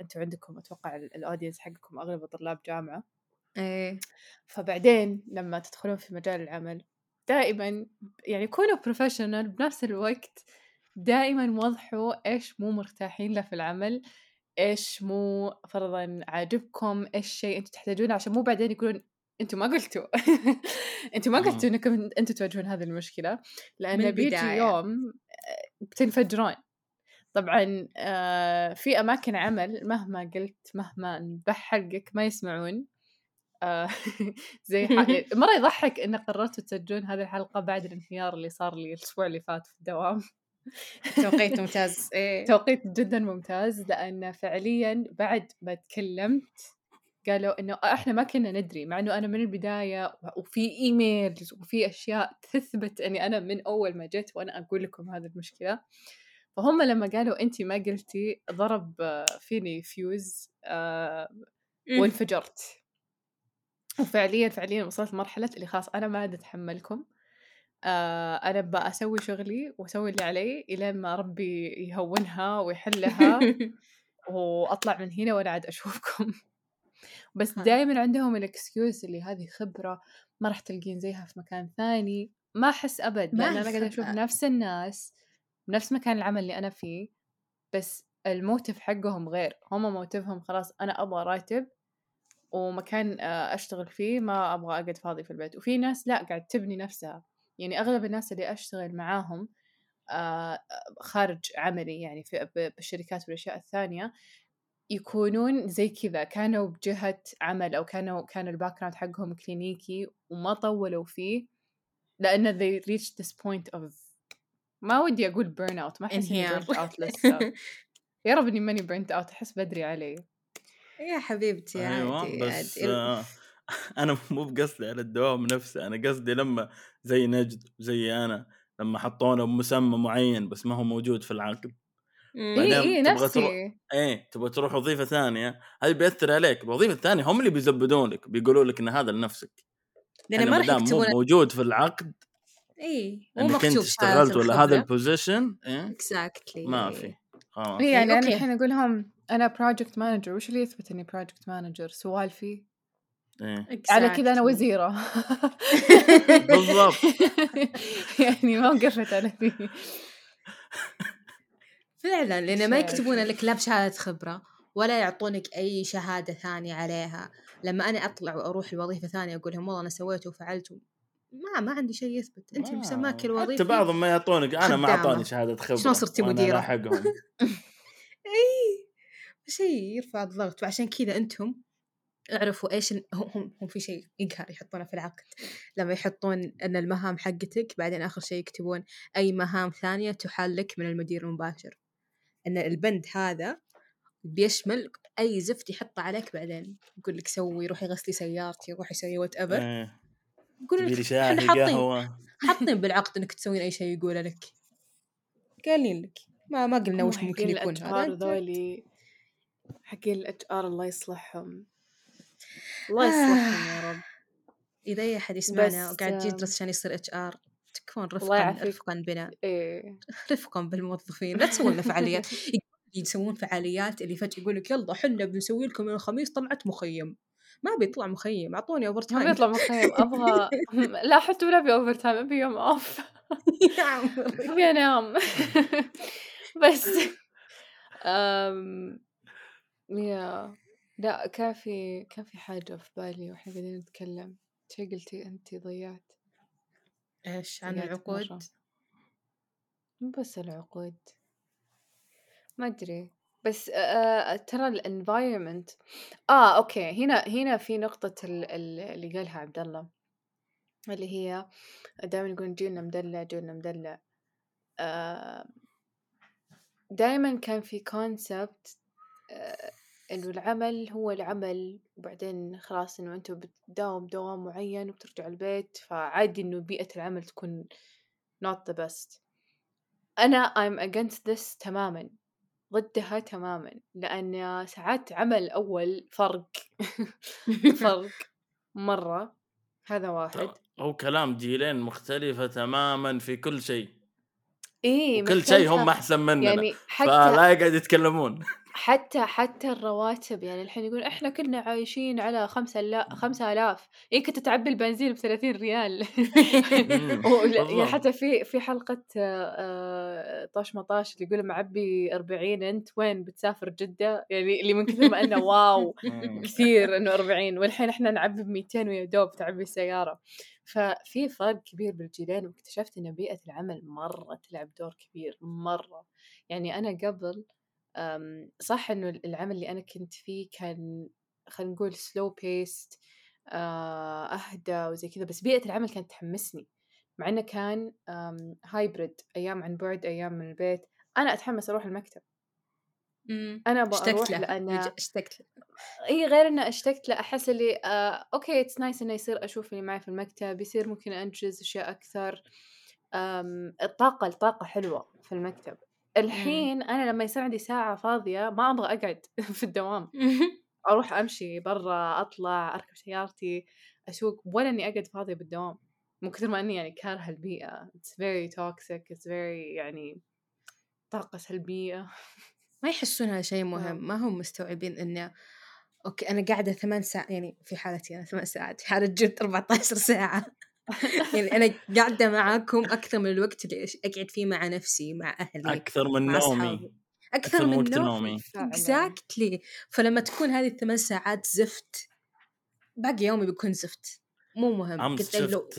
أنتم عندكم أتوقع ال- ال audience حقكم اغلبه طلاب جامعة. إيه. فبعدين لما تدخلون في مجال العمل دائما يعني كونوا professional بنفس الوقت دائما وضحوا إيش مو مرتاحين له في العمل إيش مو فرضا عاجبكم إيش شيء أنتم تحتاجونه عشان مو بعدين يقولون أنتم ما قلتوا. أنتم ما. قلتوا إنكم أنتم تواجهون هذه المشكلة لأن بيجي. يوم آه، بتنفجرون. طبعا آه، في أماكن عمل مهما قلت مهما نبح حلقك ما يسمعون. آه، زي ح- مرة يضحك إن قررتوا تسجلون هذه الحلقة بعد الانهيار اللي صار لي الأسبوع اللي فات في الدوام. توقيت ممتاز. إيه. توقيت جدا ممتاز لأن فعليا بعد ما تكلمت قالوا إنه إحنا ما كنا ندري مع إنه أنا من البداية وفي إيميلز وفي أشياء تثبت إني أنا من أول ما جيت وأنا أقول لكم هذه المشكلة. فهم لما قالوا أنت ما قلتي ضرب آه، فيني فيوز آه، وانفجرت. وفعليا فعليا وصلت لمرحلة اللي خلاص أنا ما عاد أتحملكم. آه أنا بقى أسوي شغلي وأسوي اللي علي إلين ما ربي يهونها ويحلها وأطلع من هنا وأنا عاد أشوفكم. بس. دائما عندهم ال excuse اللي هذه خبرة ما راح تلقين زيها في مكان ثاني. ما أحس أبد ما لأن أنا قاعدة أشوف خب- نفس الناس بنفس مكان العمل اللي أنا فيه بس ال motive حقهم غير. هم motive هم خلاص أنا أبغى راتب ومكان آه، أشتغل فيه ما أبغى أقعد فاضي في البيت. وفي ناس لا قاعد تبني نفسها. يعني أغلب الناس اللي أشتغل معاهم آه، خارج عملي يعني في بالشركات والأشياء الثانية يكونون زي كذا كانوا بجهة عمل أو كانوا كان ال background حقهم كلينيكي وما طولوا فيه لأن they reached this point of ما ودي أقول burn out ما أحس إني out لسه. يا رب إني ماني burnt out أحس بدري علي. يا حبيبتي عادي بس عادي. آه أنا مو بقصدي على الدوام نفسه أنا قصدي لما زي نجد زي أنا لما حطونا بمسمى معين بس ما هو موجود في العقد مم. بعدين إي إي تبغى تروح- نفسي إيه تبغى تروح وظيفة ثانية هذا بيأثر عليك الوظيفه الثانية هم اللي بيزبدون لك بيقولوا لك إن هذا لنفسك. لأن يعني ما راح مو يكتبون موجود في العقد اي مو إنك أنت مكتوب اشتغلت ولا هذا ال position إيه؟ exactly ما في خلاص. إيه يعني إيه، أنا okay. الحين أقول لهم أنا project manager وش اللي يثبت إني project manager سوالفي إيه. على كذا أنا وزيرة. بالضبط. يعني ما وقفت على ذي. فعلا لأن ما. يكتبون لك لا بشهادة خبرة ولا يعطونك أي شهادة ثانية عليها. لما أنا أطلع وأروح لوظيفة ثانية أقول لهم والله أنا سويت وفعلت ما ما عندي شيء يثبت. أنت ما- مسماك الوظيفة حتى بعضهم ما يعطونك. أنا ما. أعطوني شهادة خبرة شلون صرتي وأنا مديرة؟ لاحقهم. إي شيء يرفع الضغط. وعشان كذا أنتم اعرفوا إيش هم هم, هم في شيء يقهر يحطونه في العقد. لما يحطون إن المهام حقتك بعدين آخر شيء يكتبون أي مهام ثانية تحال لك من المدير المباشر. إن البند هذا بيشمل أي زفت يحطه عليك بعدين. يقول لك سوي روحي غسلي سيارتي روحي سوي whatever لي لك إحنا حاطين قهوة؟ حاطين بالعقد إنك تسوين أي شيء يقوله لك. قايلين لك. ما ما قلنا وش ممكن يكون هذا ذولي. حقين ال HR الله يصلحهم. الله يصلحهم يا رب. إذا أي أحد يسمعنا وقاعد يدرس عشان يصير HR تكون رفقا. رفقا بنا. إيه. رفقا بالموظفين. لا تسوون فعاليات. يسوون فعاليات اللي فجأة يقول لك يلا حنا بنسوي لكم الخميس طلعت مخيم. ما بيطلع مخيم. أعطوني over ما time بيطلع مخيم. أبغى لا حتى ولا أبي overtime ابي يوم off أبي أنام. بس أم... يا لا كان في كان في حاجة في بالي وإحنا قاعدين نتكلم. شي قلتي انتي ضيعت. إيش عن العقود؟ مرة. مو بس العقود. ما أدري. بس آه ترى ال environment آه okay. هنا هنا في نقطة ال- ال- اللي قالها عبد الله اللي هي دائما يقولون جيلنا مدلع جيلنا مدلع آه دائما كان في concept آه إنه العمل هو العمل وبعدين خلاص إنه أنتم بتداوم دوام معين وبترجعوا البيت فعادي إنه بيئة العمل تكون not the best أنا I'm against this تماما ضدها تماما لأن ساعات عمل أول فرق فرق مرة هذا واحد. هو كلام جيلين مختلفة تماما في كل شيء. إيه كل شيء هم. أحسن مننا يعني حتى فلا يقعد يتكلمون. حتى حتى الرواتب يعني الحين يقول إحنا كنا عايشين على خمسة لا خمسة آلاف. يمكن تتعبي البنزين بثلاثين ريال. مم، ولا- يعني بالضبط. حتى في في حلقة آه، طاش مطاش اللي يقول معبي 40 أنت وين بتسافر جدة؟ يعني اللي من كثر ما إنه واو. كثير إنه 40 والحين إحنا نعبي ب 200 ويا دوب تعبي السيارة ففي فرق كبير بالجيلين واكتشفت ان بيئة العمل مرة تلعب دور كبير مرة. يعني أنا قبل صح إنه العمل اللي أنا كنت فيه كان خلينا نقول slow paced أهدى وزي كذا بس بيئة العمل كانت تحمسني. مع إنه كان hybrid أيام عن بعد أيام من البيت. أنا أتحمس أروح المكتب. أنا أبغى أروح لأن اشتقت إي غير إنه اشتقت له أحس اللي آه okay it's nice إنه يصير أشوف اللي معي في المكتب يصير ممكن أنجز أشياء أكثر. أم الطاقة الطاقة حلوة في المكتب. الحين أنا لما يصير عندي ساعة فاضية ما أبغى أقعد في الدوام. أروح أمشي برا أطلع أركب سيارتي أسوق ولا إني أقعد فاضية بالدوام. من كثر ما إني يعني كارهة البيئة. It's very toxic it's very يعني طاقة سلبية. ما يحسون هذا شيء نعم. مهم. ما هم مستوعبين إنه okay أنا قاعدة ثمان ساعات يعني في حالتي أنا ثمان ساعات في حالة نجد 14 ساعة. يعني أنا قاعدة معاكم أكثر من الوقت اللي أقعد فيه مع نفسي مع أهلي أكثر من نومي. أكثر أكثر من وقت نوم نومي. exactly فلما تكون هذه الثمان ساعات زفت باقي يومي بيكون زفت. مو مهم. أمس شفت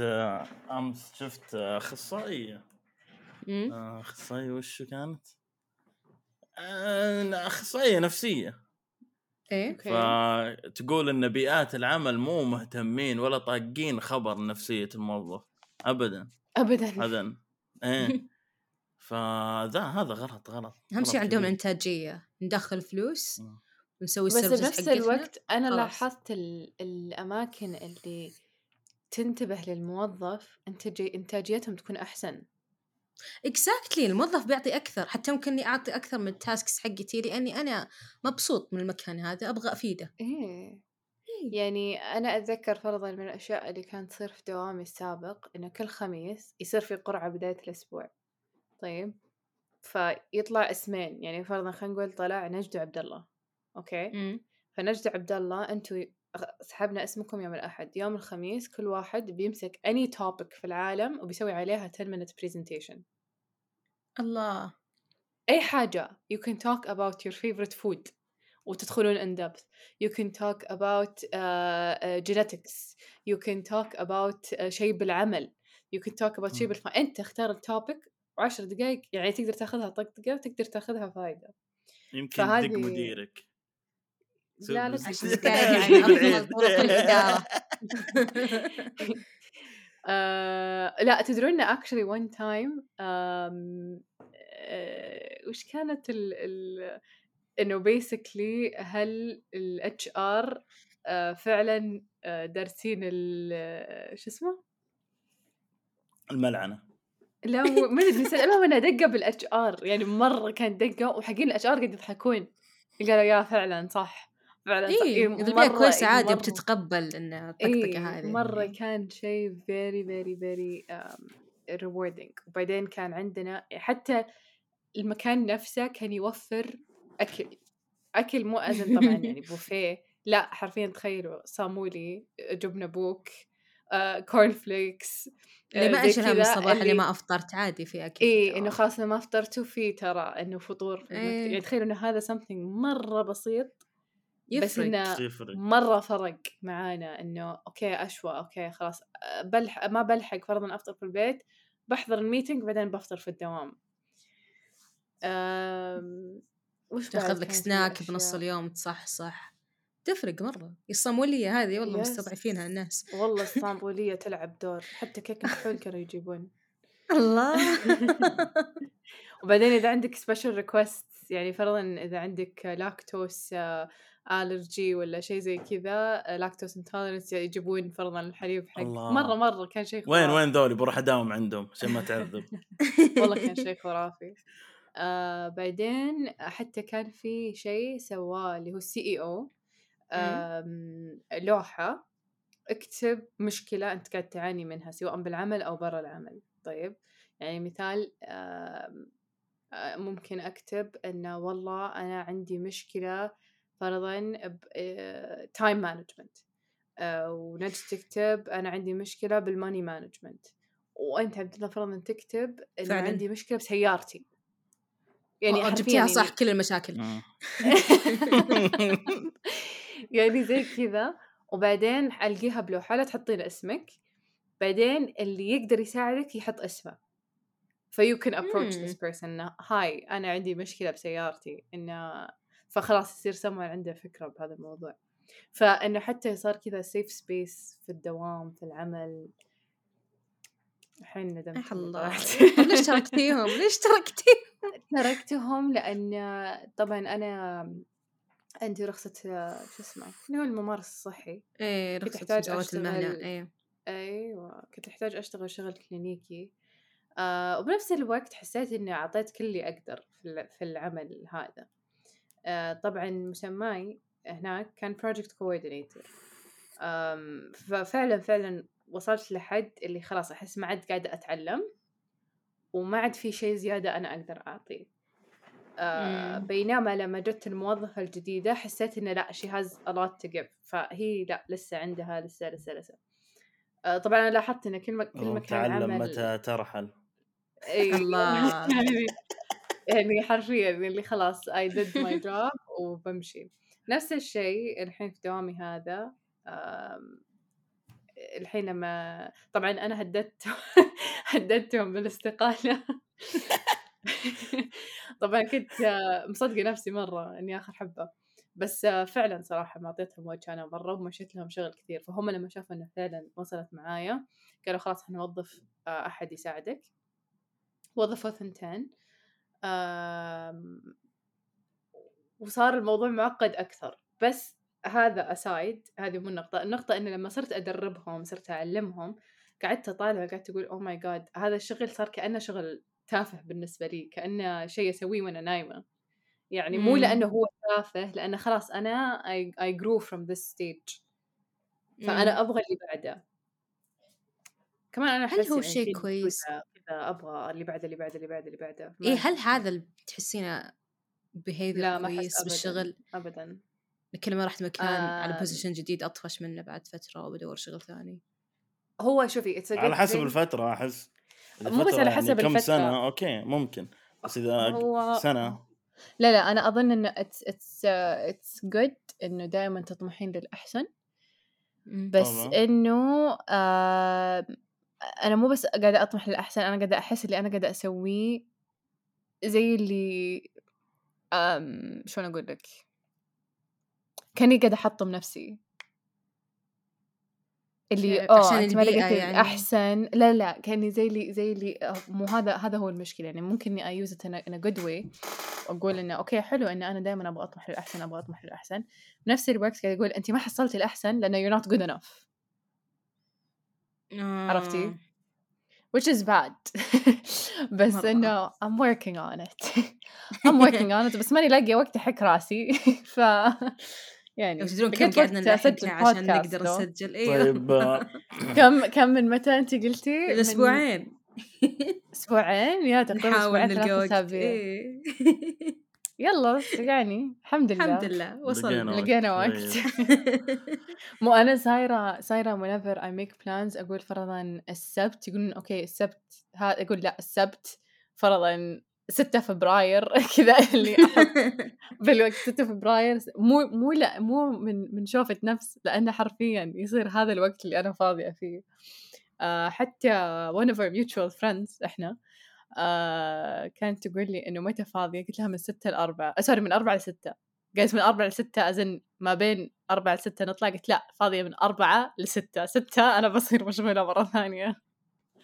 أمس شفت اخصائيه اخصائيه وش كانت؟ أخصائية نفسية. إيه. أوكي. فتقول إن بيئات العمل مو مهتمين ولا طاقين خبر نفسية الموظف. ابدا. ابدا. ابدا. إيه. فذا هذا غلط غلط أهم شيء عندهم كبير. الانتاجيه ندخل فلوس. ونسوي بس بنفس الوقت أنا خلاص. لاحظت ال- الأماكن اللي تنتبه للموظف انتاجي إنتاجيتهم تكون أحسن. exactly الموظف بيعطي أكثر حتى ممكن إني أعطي أكثر من ال tasks حقتي لأني أنا مبسوط من المكان هذا أبغى أفيده. إيه. يعني أنا أتذكر فرضا من الأشياء اللي كانت تصير في دوامي السابق إنه كل خميس يصير في قرعة بداية الأسبوع. طيب؟ فيطلع اسمين يعني فرضا خلينا نقول طلع نجد عبد الله okay؟ مم. فنجد عبد الله أنتوا سحبنا اسمكم يوم الأحد. يوم الخميس كل واحد بيمسك اني توبيك في العالم وبيسوي عليها 10 minute presentation. الله. أي حاجة. You can talk about your favorite food. وتدخلون in depth. You can talk about uh, uh, genetics. You can talk about uh, شيء بالعمل. You can talk about شيء. بالف. أنت اختار التوبيك وعشر دقائق يعني تقدر تاخذها طقطقه وتقدر تاخذها فائده يمكن فهذه- دق مديرك. لا لا عشان قاعد يعني. أفضل طرق الإدارة. آه لا تدرون إن actually one time آم، آه وش كانت ال ال إنه basically هل ال HR آه فعلا آه دارسين ال شو اسمه؟ الملعنة. لا ما أدري سألهم أنا دقة بال HR يعني مرة كان دقة وحقين ال HR قاعد يضحكون. قالوا يا فعلا صح. فعلا اي إيه، إذا مرة- كويسه إيه، عادي مرة- بتتقبل إن الطقطقه إيه هذه مرة يعني. كان شيء very very um, rewarding. وبعدين كان عندنا حتى المكان نفسه كان يوفر أكل. أكل مو أزن طبعا يعني بوفيه. لا حرفيا تخيلوا صامولي جبنة بوك آه، corn flakes اللي ما أشيلها من الصباح؟ اللي ما أفطرت؟ عادي في أكل إيه إنه خلاص ما فطرتوا في ترى إنه فطور. إيه. يعني تخيلوا إنه هذا something مرة بسيط. بس يفرق إنه يفرق مرة فرق معانا إنه okay أشوى okay خلاص أه، بلح ما بلحق فرضا أفطر في البيت بحضر ال meeting بعدين بفطر في الدوام. أم... وش تأخذ لك سناك بنص؟ اليوم تصحصح تفرق مرة. الصومولية هذه والله. مستضعفينها الناس. والله الصامولية تلعب دور. حتى كيك الحول كانوا يجيبون. الله. وبعدين إذا عندك special request يعني فرضا إذا عندك lactose allergy ولا شيء زي كذا lactose intolerance يجيبون فرضا الحليب حق. الله. مرة مرة كان شيء وين خرافي. وين ذولي؟ بروح أداوم عندهم عشان ما تعذب. والله كان شيء خرافي. آه بعدين حتى كان في شيء سواه اللي هو ال CEO لوحة. اكتب مشكلة أنت قاعد تعاني منها سواء بالعمل أو برا العمل. طيب يعني مثال آه، ممكن أكتب أنه والله أنا عندي مشكلة فرضا time management ونجد تكتب أنا عندي مشكلة بال money management وأنت عبد الله فرضا تكتب أنه فعلاً. عندي مشكلة بسيارتي. يعني جبتيها صح يعني- كل المشاكل. مم. يعني زي كذا. وبعدين ألقيها بلوحة لا تحطين اسمك. بعدين اللي يقدر يساعدك يحط اسمه. ف you can approach. this person hi أنا عندي مشكلة بسيارتي. إنه فخلاص يصير سمر عنده فكرة بهذا الموضوع. فإنه حتى صار كذا safe space في الدوام في العمل. الحين ندمت إني الله. طب ليش تركتيهم؟ ليش تركتيهم؟ تركتهم لأن طبعا أنا عندي رخصة شو اسمه اللي هو الممارس الصحي. إيه كنت رخصة المهنة أشتغل- إيه. أيوه كنت أحتاج أشتغل شغل كلينيكي. آه وبنفس الوقت حسيت إني أعطيت كل اللي أقدر في الع- في العمل هذا. طبعا مسماي هناك كان project coordinator ففعلا فعلا وصلت لحد اللي خلاص أحس ما عاد قاعدة أتعلم وما عاد في شيء زيادة أنا أقدر أعطيه آه. بينما لما جت الموظفة الجديدة حسيت إنه لا she has a lot to give فهي لا لسه عندها لسه لسه لسه آه طبعا أنا لاحظت إن كل. كل مكان تعلم عمل متى ترحل أيوة. الله. يعني حرفيا اللي خلاص I did my job وبمشي. نفس الشيء الحين في دوامي هذا الحين لما طبعا أنا هددت هددتهم بالاستقالة. طبعا كنت مصدقة نفسي مرة إني آخر حبة. بس فعلا صراحة ما أعطيتهم وجه أنا مرة ومشيت لهم شغل كثير. فهم لما شافوا إنه فعلا وصلت معايا قالوا خلاص إحنا نوظف آه، أحد يساعدك. وظفوا ثنتين. وصار الموضوع معقد أكثر. بس هذا أسايد هذه مو النقطة. النقطة إنه لما صرت أدربهم صرت أعلمهم قعدت أطالع قعدت أقول أوه ماي جاد هذا الشغل صار كأنه شغل تافه بالنسبة لي كأنه شيء أسويه وأنا نايمة. يعني مو مم. لأنه هو تافه لأنه خلاص أنا I, I grew from this stage. فأنا أبغى اللي بعده. كمان أنا هل هو يعني شيء كويس؟ كذا أبغى اللي بعده اللي بعده اللي بعده اللي بعده أحس هل يعني. هذا اللي تحسينه behavior لا ما أحس كويس بالشغل أبدا كل ما رحت مكان على آه. position جديد أطفش منه بعد فترة وبدور شغل ثاني هو شوفي على حسب أحس إذا مو بس على يعني حسب كم الفترة. سنة okay ممكن بس إذا هو سنة لا لا أنا أظن إنه it's it's it's good إنه دائما تطمحين للأحسن بس. إنه آه أنا مو بس قاعدة أطمح للأحسن أنا قاعدة أحس اللي أنا قاعدة أسويه زي اللي آم شلون أقول لك؟ كأني قاعدة أحطم نفسي. اللي آه عشان انت ما لقيتي يعني. الاحسن لا لا كأني زي اللي زي اللي آه، مو هذا هذا هو المشكلة. يعني ممكن إني I use it in good way وأقول إنه okay حلو ان أنا دائما أبغى أطمح للأحسن أبغى أطمح للأحسن. بنفس الوقت قاعد أقول انت ما حصلتي الأحسن لأنه you're not good عرفتي؟ which is bad. بس. إنه I'm working on it. I'm working on it. بس ماني لاقية وقت أحك راسي. ف يعني تدرون كم قعدنا نلحق عشان نقدر. نسجل. إيوه. طيب آه، كم كم من متى أنت قلتي؟ من الأسبوعين. أسبوعين؟ يا تقريبا نحاول أسبوعين نلقى ثلاث وقت. أسابيع. يلا يعني الحمد لله. الحمد لله وصلنا. لقينا وقت طيب. مو أنا صايره صايره whenever I make plans أقول فرضا السبت يقولون أوكي السبت ها أقول لا السبت فرضا 6 فبراير كذا اللي بالوقت 6 فبراير. مو مو لا مو من من شوفة نفس لأنه حرفيا يصير هذا الوقت اللي أنا فاضية فيه. آه حتى one of our mutual friends إحنا آه كانت تقول لي إنه متى فاضية؟ قلت لها من 6 ل 4 سوري من 4 ل 6 قالت من 4 ل 6 أزن ما بين 4 ل 6 نطلع؟ قلت لا فاضية من 4 ل 6 6 أنا بصير مشغولة مرة ثانية.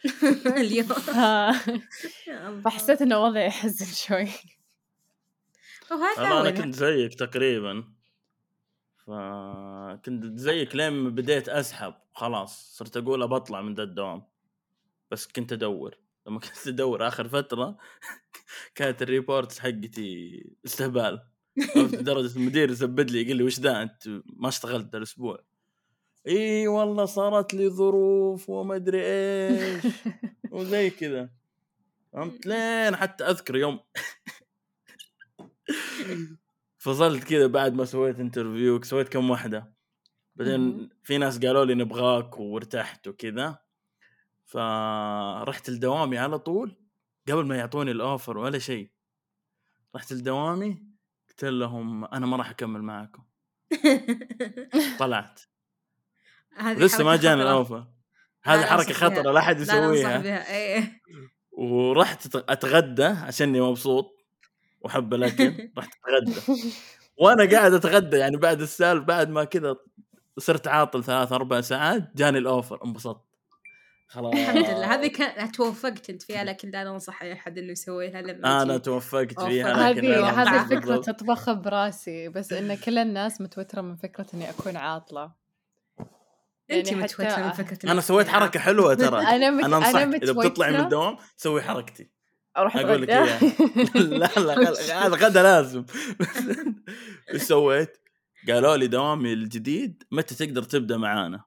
اليوم. فحسيت إنه وضعي يحزن شوي. وهذا أنا كنت زيك تقريبا. فكنت زيك لين ما بديت أسحب خلاص صرت أقول بطلع من ذا الدوام. بس كنت أدور. لما كنت ادور اخر فترة كانت ال reports حقتي استهبال؟ لدرجة المدير يزبد لي يقول لي وش ذا؟ انت ما اشتغلت الأسبوع. إي والله صارت لي ظروف وما أدري إيش. وزي كذا. فهمت؟ لين حتى أذكر يوم فصلت كذا بعد ما سويت interview سويت كم واحدة بعدين. في ناس قالوا لي نبغاك وارتحت وكذا. فرحت لدوامي على طول قبل ما يعطوني ال offer ولا شيء. رحت لدوامي قلت لهم أنا ما راح أكمل معاكم. طلعت. لسه ما جاني. ال offer هذه حركة. خطرة لا احد يسويها. بها إيه ورحت أتغدى عشاني مبسوط وحب الأكل. رحت أتغدى. وأنا قاعد أتغدى يعني بعد السالفة بعد ما كذا صرت عاطل ثلاث أربع ساعات جاني ال offer انبسطت. خلاص الحمد لله هذه كان توفقت أنت فيها لكن لا انصح أي أحد إنه يسويها لما أنا. توفقت. فيها لكن هذه هذه بالضبط. تطبخ براسي بس إن كل الناس متوترة من فكرة إني أكون عاطلة أنت يعني متوترة حتى- من فكرة أنا سويت حركة حلوة ترى أنا مت... أنا أنصحك أنا اذا بتطلعي من الدوام سوي حركتي أروح أقول لك. إياها لا لا هذا غدا لازم إيش سويت؟ قالوا لي دوامي الجديد متى تقدر تبدأ معانا؟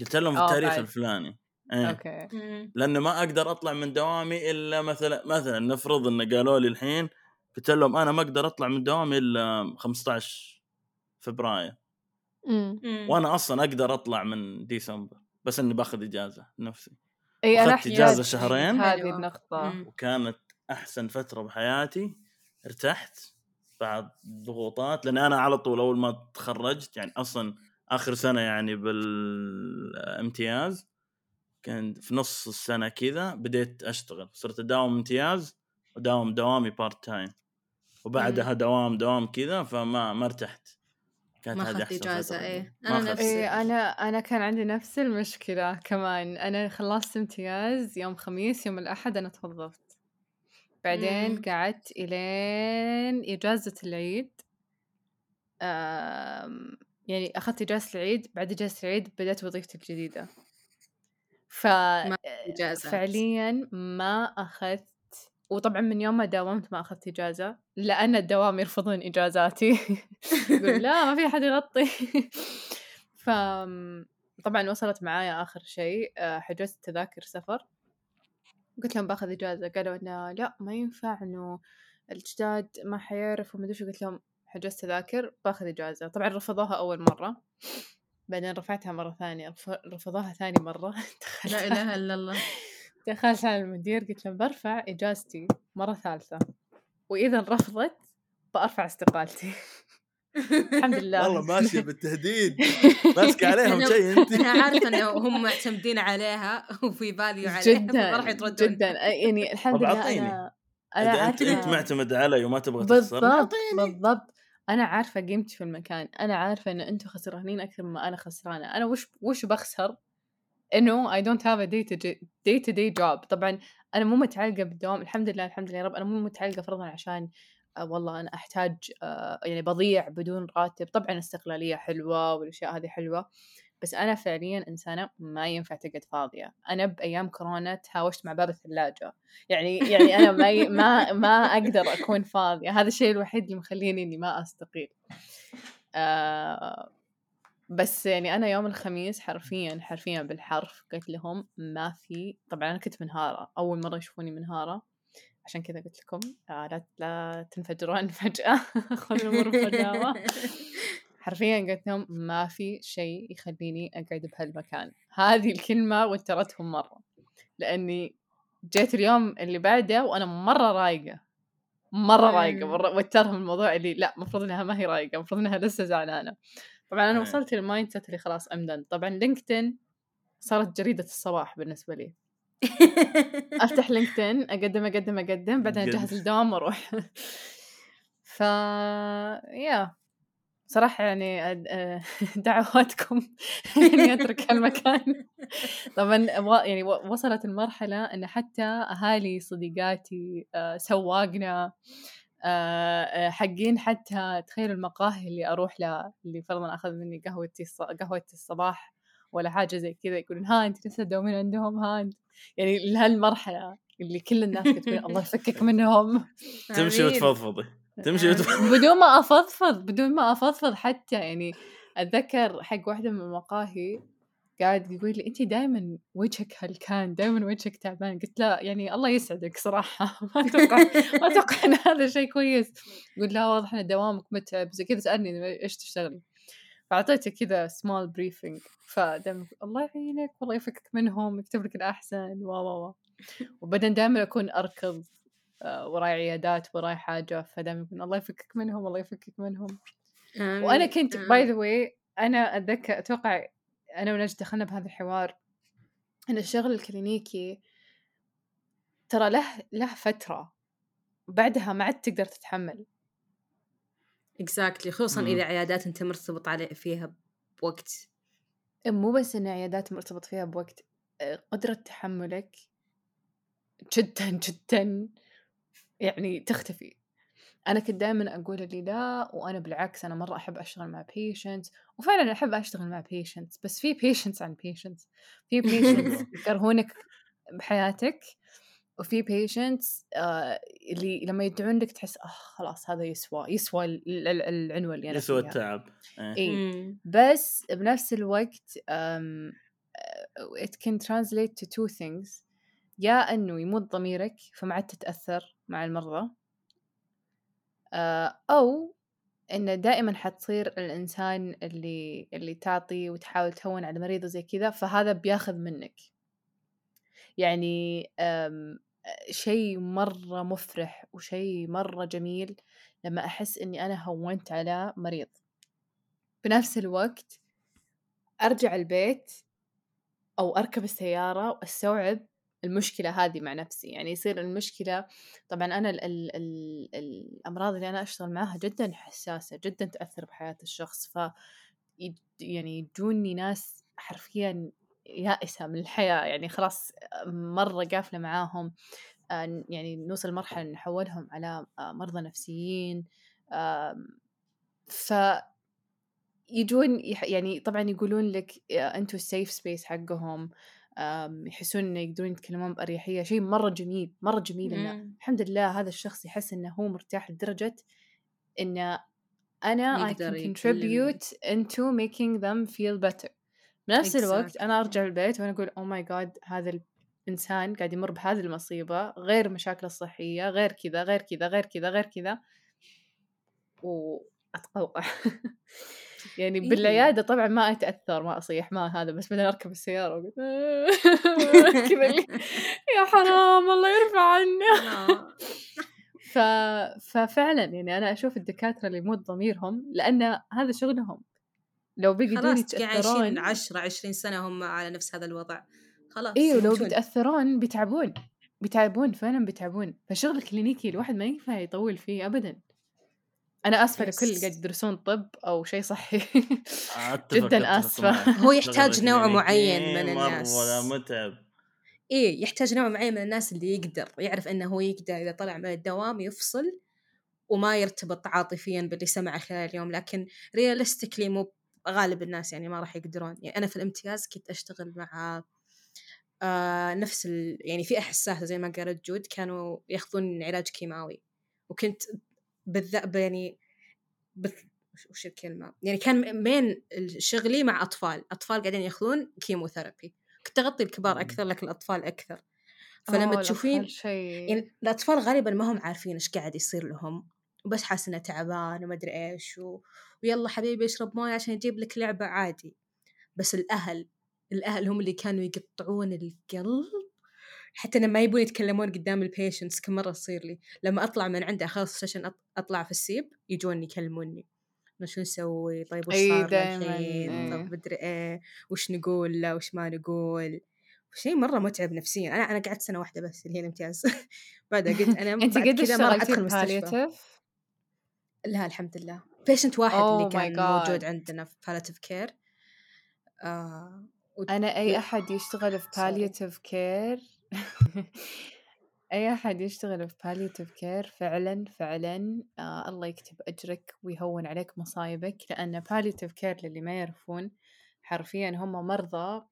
قلت لهم في آه، التاريخ بعد. الفلاني إيه okay مم. لأنه ما أقدر أطلع من دوامي إلا مثلا مثلا نفرض إن قالوا لي الحين قلت لهم أنا ما أقدر أطلع من دوامي إلا 15 فبراير. مم. وأنا أصلا أقدر أطلع من ديسمبر بس إني باخذ إجازة نفسي إي أنا إجازة احتاج شهرين. هذه حلوة. النقطة مم. وكانت أحسن فترة بحياتي ارتحت بعد ضغوطات لأن أنا على طول أول ما تخرجت يعني أصلا آخر سنة يعني بالامتياز كان في نص السنة كذا بديت أشتغل صرت أداوم امتياز وداوم دوامي part time وبعدها دوام دوام كذا فما ما ارتحت. كانت ما هذه اخذت إجازة. إيه. أنا. نفسي اي أنا أنا كان عندي نفس المشكلة كمان. أنا خلصت امتياز يوم خميس يوم الأحد أنا توظفت. بعدين مم. قعدت إلين إجازة العيد. يعني أخذت إجازة العيد بعد إجازة العيد بدأت وظيفتي الجديدة. ف فعليا ما أخذت وطبعا من يوم ما داومت ما أخذت إجازة لأن الدوام يرفضون إجازاتي. يقول لا ما في أحد يغطي. ف طبعا وصلت معايا آخر شيء حجزت تذاكر سفر. قلت لهم باخذ إجازة قالوا إنه لا ما ينفع إنه الجداد ما حيعرفوا ما أدري شو. قلت لهم حجزت تذاكر باخذ إجازة. طبعا رفضوها أول مرة. بعدين رفعتها مرة ثانية رف- رفضوها ثاني مرة. لا إله إلا الله. دخلت على المدير قلت له برفع إجازتي مرة ثالثة وإذا رفضت بأرفع استقالتي. الحمد لله. والله ماشية بالتهديد. ماسكه عليهم شيء أنت. أنا عارفة انه هم معتمدين عليها وفي باليو عليها جدا فما راح يتردون. جدا. يعني الحمد لله أعطيني. أنا أنا إذا انت أنت معتمد علي وما تبغى تخسر. بالضبط بالضبط. أنا عارفة قيمتي في المكان أنا عارفة إن أنتم خسرانين أكثر مما أنا خسرانة أنا وش وش بخسر؟ don't have a day to day to day job. طبعا أنا مو متعلقة بالدوام الحمد لله الحمد لله يا رب أنا مو متعلقة فرضا عشان آه والله أنا أحتاج آه يعني بضيع بدون راتب. طبعا استقلالية حلوة والأشياء هذه حلوة. بس أنا فعليا إنسانة ما ينفع تقعد فاضية. أنا بأيام كورونا تهاوشت مع باب الثلاجة. يعني يعني أنا ما ي... ما ما أقدر أكون فاضية. هذا الشيء الوحيد اللي مخليني إني ما أستقيل. آه بس يعني أنا يوم الخميس حرفيا حرفيا بالحرف قلت لهم ما في طبعا أنا كنت منهارة. أول مرة يشوفوني منهارة. عشان كذا قلت لكم آه لا لا تنفجرون فجأة. خذوا الأمور حرفيا قلت لهم ما في شيء يخليني أقعد بهالمكان. هذه الكلمة وترتهم مرة لأني جيت اليوم اللي بعده وأنا مرة رايقة مرة رايقة. مرة وترهم الموضوع اللي لا المفروض إنها ما هي رايقة المفروض إنها لسه زعلانة. طبعا إيه. وصلت لل mindset اللي خلاص I'm done. طبعا LinkedIn صارت جريدة الصباح بالنسبة لي. أفتح LinkedIn أقدم أقدم أقدم بعدين اجهز الدوام وأروح. ف يا صراحة يعني أد- آه، دعواتكم إني أترك هالمكان. طبعا يعني وصلت المرحلة إن حتى أهالي صديقاتي آه، سواقنا آه، حقين حتى تخيلوا المقاهي اللي أروح لها اللي فرضا أخذ مني قهوتي الص- قهوة الصباح ولا حاجة زي كذا يقولون ها انت لسه تداومين عندهم؟ ها يعني لهالمرحلة اللي كل الناس كاتبين الله يفكك منهم. تمشي. وتفضفضي. تمشي وتفضفضي بدون ما أفضفض بدون ما أفضفض حتى يعني أتذكر حق واحدة من المقاهي قاعد يقول لي انت دائما وجهك هلكان دائما وجهك تعبان. قلت لا يعني الله يسعدك صراحة. ما أتوقع ما أتوقع إن هذا شيء كويس. يقول لا واضح إن دوامك متعب. زي كذا سألني إيش تشتغلي فأعطيته كذا small briefing فدائما الله يعينك والله يفكك منهم يكتب لك الأحسن. و و و. وبعدين دائما أكون أركض. آه، وراي عيادات وراي حاجة فدائما يكون الله يفكك منهم الله يفكك منهم آمين. وأنا كنت. by the way أنا أتذكر أتوقع أنا ونجد دخلنا بهذا الحوار ان الشغل الكلينيكي ترى له له فترة بعدها ما عاد تقدر تتحمل exactly خصوصا. إذا عيادات أنت مرتبط عليه فيها بوقت مو بس إن عيادات مرتبط فيها بوقت آه، قدرة تحملك جدا جدا يعني تختفي أنا كنت دائما أقول لي لا وأنا بالعكس أنا مرة أحب أشتغل مع patients وفعلا أحب أشتغل مع patients بس في patients عن patients في patients يكرهونك بحياتك وفي patients آه اللي لما يدعون لك تحس آه خلاص هذا يسوى يسوى ال- ال- العنوة اللي أنا يسوى فيها. التعب إيه. إيه. بس بنفس الوقت um, it can translate to two things يا إنه يموت ضميرك فما عاد تتأثر مع المرضى. آه، أو إنه دائما حتصير الإنسان اللي اللي تعطي وتحاول تهون على المريض وزي كذا فهذا بياخذ منك. يعني شيء مرة مفرح وشيء مرة جميل لما أحس إني أنا هونت على مريض. بنفس الوقت أرجع البيت أو أركب السيارة وأستوعب المشكلة هذه مع نفسي يعني يصير المشكلة طبعا أنا ال ال ال الأمراض اللي أنا أشتغل معاها جدا حساسة جدا تأثر بحياة الشخص ف يعني يجوني ناس حرفيا يائسة من الحياة يعني خلاص مرة قافلة معاهم آه، يعني نوصل لمرحلة نحولهم على آه، مرضى نفسيين ف يجون يعني طبعا يقولون لك أنتوا ال safe space حقهم يحسون إنه يقدرون يتكلمون بأريحية شيء مرة جميل مرة جميل إنه. الحمد لله هذا الشخص يحس إنه هو مرتاح لدرجة إنه أنا I can contribute into making them feel better بنفس الوقت. أنا أرجع البيت وأنا أقول oh my God هذا الإنسان قاعد يمر بهذه المصيبة غير مشاكله الصحية غير كذا غير كذا غير كذا غير كذا واتقوقع يعني إيه. بالعيادة طبعا ما أتأثر ما أصيح ما هذا بس بعدين أركب السيارة وأقول كذا اللي يا حرام الله يرفع عنا. ف... ففعلا يعني أنا أشوف الدكاترة اللي يموت ضميرهم لأن هذا شغلهم لو بيقدرون يتأثرون 10 20 سنة هم على نفس هذا الوضع خلاص أيوه لو يموتون. بيتأثرون بيتعبون بيتعبون فعلا بيتعبون فالشغل الكلينيكي الواحد ما ينفع يطول فيه أبدا أنا آسفة لكل اللي. قاعد يدرسون طب أو شيء صحي جداً. معك. هو يحتاج نوع كلينيكي معين من مرة الناس. متعب إيه يحتاج نوع معين من الناس اللي يقدر يعرف إنه هو يقدر إذا طلع من الدوام يفصل وما يرتبط عاطفيا باللي سمعه خلال اليوم لكن realistically مو غالب الناس يعني ما راح يقدرون يعني أنا في الامتياز كنت أشتغل مع آه نفس ال... يعني في أحساء زي ما قالت جود كانوا يأخذون علاج كيماوي وكنت بالذات يعني بث... وش الكلمة؟ يعني كان مين شغلي مع أطفال أطفال قاعدين يأخذون كيموثيرابي كنت أغطي الكبار أكثر لكن الأطفال أكثر. فلما تشوفين شيء. يعني الأطفال غالبا ما هم عارفين إيش قاعد يصير لهم وبس حاسس إنه تعبان وما أدري إيش و... ويلا حبيبي اشرب موية عشان يجيب لك لعبة عادي. بس الأهل الأهل هم اللي كانوا يقطعون القلب حتى لما ما يبون يتكلمون قدام ال patients كم مرة تصير لي. لما أطلع من عنده أخلص session أطلع في السيب يجون يكلموني. شو نسوي؟ طيب وش صار الحين طب مدري إيه وش نقول؟ لا وش ما نقول؟ شيء مرة متعب نفسيا. أنا أنا قعدت سنة واحدة بس اللي هي الامتياز. بعدها قلت أنا انت قد كذا ما راح ادخل مستشفى. لا الحمد لله. patient واحد oh اللي كان موجود عندنا في palliative care آه و... أنا أي أحد يشتغل في palliative care أي أحد يشتغل في palliative care فعلا فعلا آه الله يكتب أجرك ويهون عليك مصايبك لأن palliative care للي ما يعرفون حرفيا هم مرضى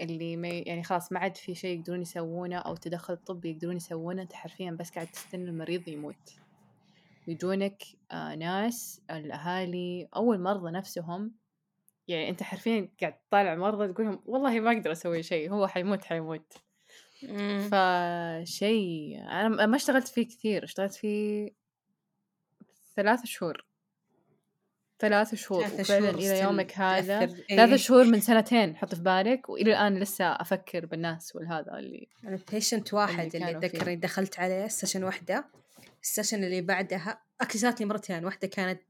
اللي ما يعني خلاص ما عاد في شيء يقدرون يسوونه أو تدخل طبي يقدرون يسوونه أنت حرفيا بس قاعد تستنى المريض يموت. يجونك آه ناس الأهالي أو المرضى نفسهم يعني أنت حرفيا قاعد تطالع مرضى تقولهم والله ما أقدر أسوي شيء هو حيموت حيموت. فشيء أنا ما اشتغلت فيه كثير اشتغلت فيه ثلاث شهور. ثلاث شهور وفعلا إلى يومك هذا إيه. ثلاث شهور من سنتين حط في بالك. وإلى الآن لسه أفكر بالناس والهذا اللي أنا patient واحد اللي اتذكر دخلت عليه session واحدة. ال session اللي بعدها اكساتني مرتين واحدة كانت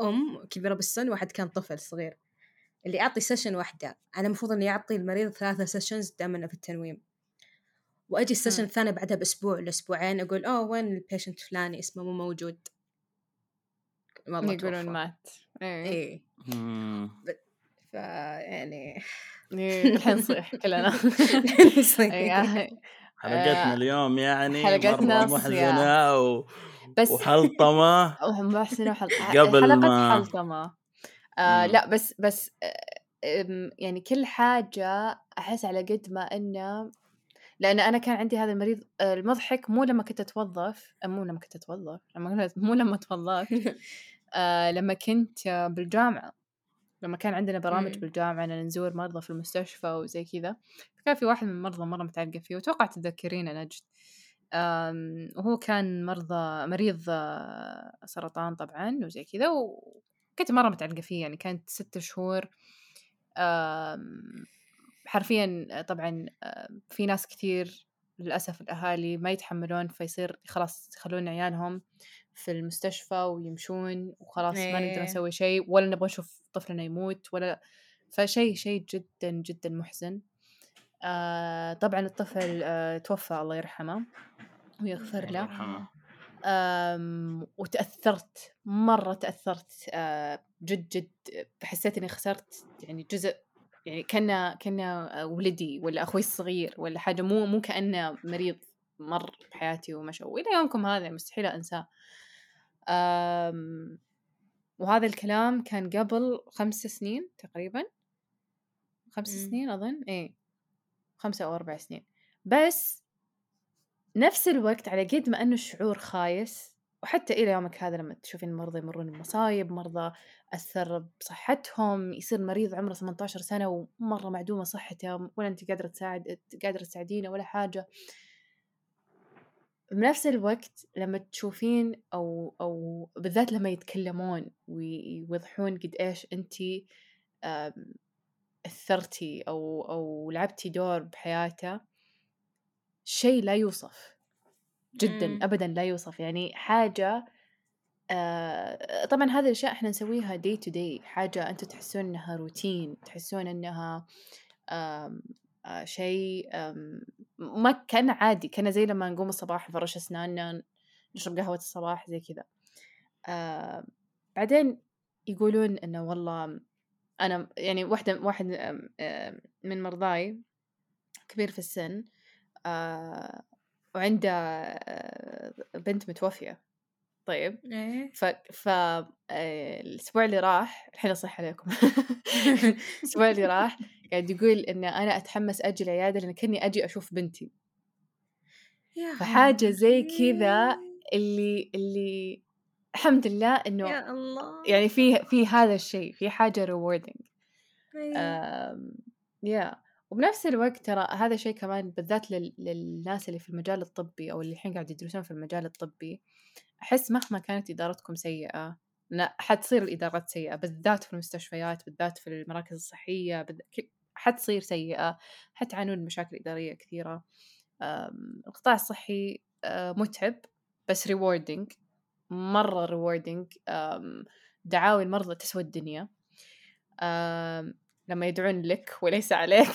أم كبيرة بالسن وواحد كان طفل صغير. اللي اعطي session واحدة أنا المفروض إني أعطي المريض ثلاثة sessions دائما في التنويم. وأجي ال session الثاني بعدها بأسبوع لاسبوعين أقول أوه وين ال patient فلاني اسمه مو موجود. والله يقولون مات. إيه. إيه. ف يعني الحين نصيح كلنا. حلقتنا اليوم يعني حلقتنا محزنة و... بس وحلطمة. محزنة وحلطمة قبل ما حلطمة. آه لا بس بس آه يعني كل حاجة أحس على قد ما إنه لأن أنا كان عندي هذا المريض المضحك مو لما كنت أتوظف مو لما كنت أتوظف لما مو لما توظفت آه لما كنت بالجامعة. لما كان عندنا برامج مم. بالجامعة أن نزور مرضى في المستشفى وزي كذا. فكان في واحد من المرضى مرة متعلقة فيه وتوقع تتذكرينه نجد. وهو كان مرضى مريض آه، سرطان طبعا وزي كذا وكنت مرة متعلقة فيه يعني كانت ستة شهور. حرفيا طبعا في ناس كثير للأسف الأهالي ما يتحملون فيصير خلاص يخلون عيالهم في المستشفى ويمشون وخلاص ما نقدر إيه. نسوي شيء ولا نبغى نشوف طفلنا يموت ولا فشيء شيء جدا جدا محزن. آه طبعا الطفل آه توفى الله يرحمه ويغفر له. وتأثرت مرة تأثرت آه جد جد حسيت إني خسرت يعني جزء يعني كنا كنا ولدي ولا أخوي الصغير ولا حاجة مو مو كأنه مريض مر بحياتي ومشى. وإلى يومكم هذا مستحيل أنساه. آمم، وهذا الكلام كان قبل خمس سنين تقريبا. خمس إمم. سنين أظن؟ إيه. خمسة أو أربع سنين. بس نفس الوقت على قد ما أنه الشعور خايس وحتى إلى يومك هذا لما تشوفين المرضى يمرون بمصايب مرضى أثر بصحتهم يصير مريض عمره 18 سنة ومرة معدومة صحته ولا أنت قادرة تساعد قادرة تساعدينه ولا حاجة. بنفس الوقت لما تشوفين أو أو بالذات لما يتكلمون ويوضحون قد إيش أنت أثرتي أو أو لعبتي دور بحياته شيء لا يوصف. جدا مم. أبدا لا يوصف. يعني حاجة آه طبعا هذه الأشياء إحنا نسويها دي تو دي حاجة أنتوا تحسون إنها روتين تحسون إنها آه آه شيء ما كان عادي. كان زي لما نقوم الصباح نفرش أسناننا نشرب قهوة الصباح زي كذا. آه بعدين يقولون إنه والله أنا يعني واحدة واحد من مرضاي كبير في السن آه وعنده آه، بنت متوفية طيب إيه. ف ف آه، الأسبوع اللي راح الحين اصح عليكم الأسبوع اللي راح قاعد يقول إن أنا أتحمس أجي العيادة لأن كاني أجي أشوف بنتي فحاجة زي كذا. اللي اللي الحمد لله إنه يا الله يعني في في هذا الشيء في حاجة rewarding إيه. يا وبنفس الوقت ترى هذا الشيء كمان بالذات لل... للناس اللي في المجال الطبي أو اللي الحين قاعد يدرسون في المجال الطبي أحس مهما كانت إدارتكم سيئة لا حتصير الإدارات سيئة بالذات في المستشفيات بالذات في المراكز الصحية حتصير سيئة حتعانون مشاكل إدارية كثيرة. آم، القطاع الصحي آه، متعب بس rewarding مرة rewarding آم، دعاوي المرضى تسوى الدنيا. آم، لما يدعون لك وليس عليك.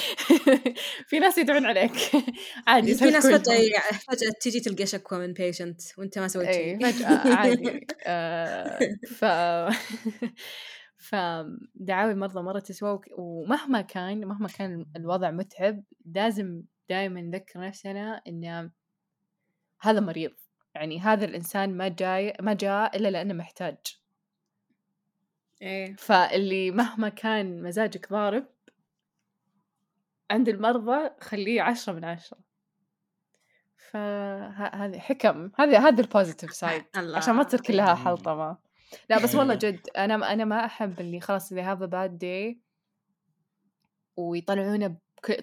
في ناس يدعون عليك. عادي في ناس فجأة. فجأة تجي تلقى شكوى من patient وأنت ما سويت اي شيء. فجأة عادي. آه، ف فدعاوي المرضى مرة تسوى. ومهما كان مهما كان الوضع متعب لازم دائما نذكر نفسنا إن هذا مريض. يعني هذا الإنسان ما جاي ما جاء إلا لأنه محتاج. إيه. فاللي مهما كان مزاجك ضارب عند المرضى خليه عشرة من عشرة. فهذه حكم هذه هذه ال positive side عشان ما تصير كلها. حلطمة لا بس والله جد أنا أنا ما أحب اللي خلاص اللي هذا bad day ويطلعونه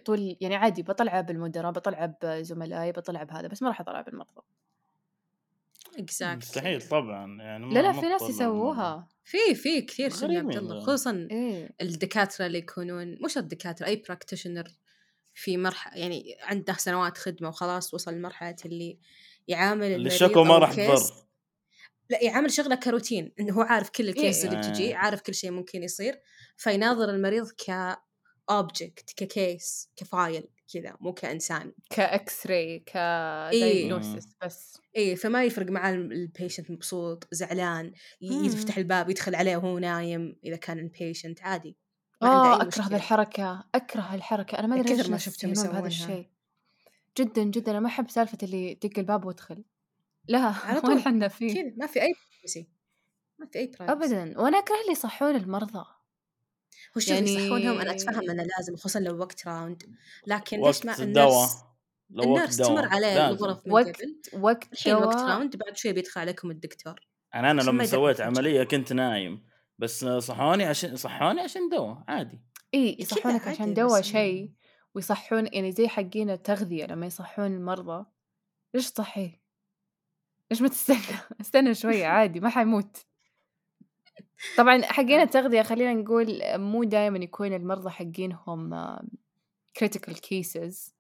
طول يعني عادي بطلعه بالمدراء بطلعه بزملائي بطلعه بهذا بس ما راح أطلعه بالمرضى. exact مستحيل طبعا يعني لا لا في ناس يسووها. في في كثير شنو يا عبد الله. خصوصا إيه. الدكاترة اللي يكونون مش الدكاترة أي practitioner في مرحلة يعني عنده سنوات خدمة وخلاص وصل لمرحلة اللي يعامل اللي المريض الشكوى ما راح الكيس- تضر لا يعامل شغله كروتين إنه هو عارف كل الكيس اللي إيه. بتجي عارف كل شيء ممكن يصير فيناظر المريض ك اوبجكت ككيس كفايل كذا مو كإنسان كاكس راي ك إيه. diagnosis بس إيه فما يفرق معاه البيشنت مبسوط زعلان ي- مم. يفتح الباب يدخل عليه وهو نايم إذا كان البيشنت عادي آه أكره. ذا الحركه أكره الحركه أنا ما أدري كثر ما شفتهم بهذا يسوونها. الشيء جدا جدا أنا ما أحب سالفة اللي دق الباب وادخل لا على طول. حنا فيه كذا ما في أي. ما في أي. ابدا وأنا أكره اللي يصحون المرضى هو شوف يعني- يصحونهم أنا أتفهم إنه لازم خصوصا لو وقت round لكن ليش وقت ما الدواء ال nurse لو وقت ال nurse تمر عليه. الغرف من وقت قبل وقت الحين وقت دواء round بعد شوي بيدخل عليكم الدكتور يعني أنا عشان لما سويت. عملية كنت نايم بس صحوني عشان صحوني عشان دواء عادي إي يصحونك عشان عادي، دواء شيء ويصحون يعني زي حقين التغذية لما يصحون المرضى ليش تصحيه؟ ليش ما تستنى؟ استنى شوي عادي ما حيموت طبعا حقين التغذية خلينا نقول مو دائما يكون المرضى حقينهم cases.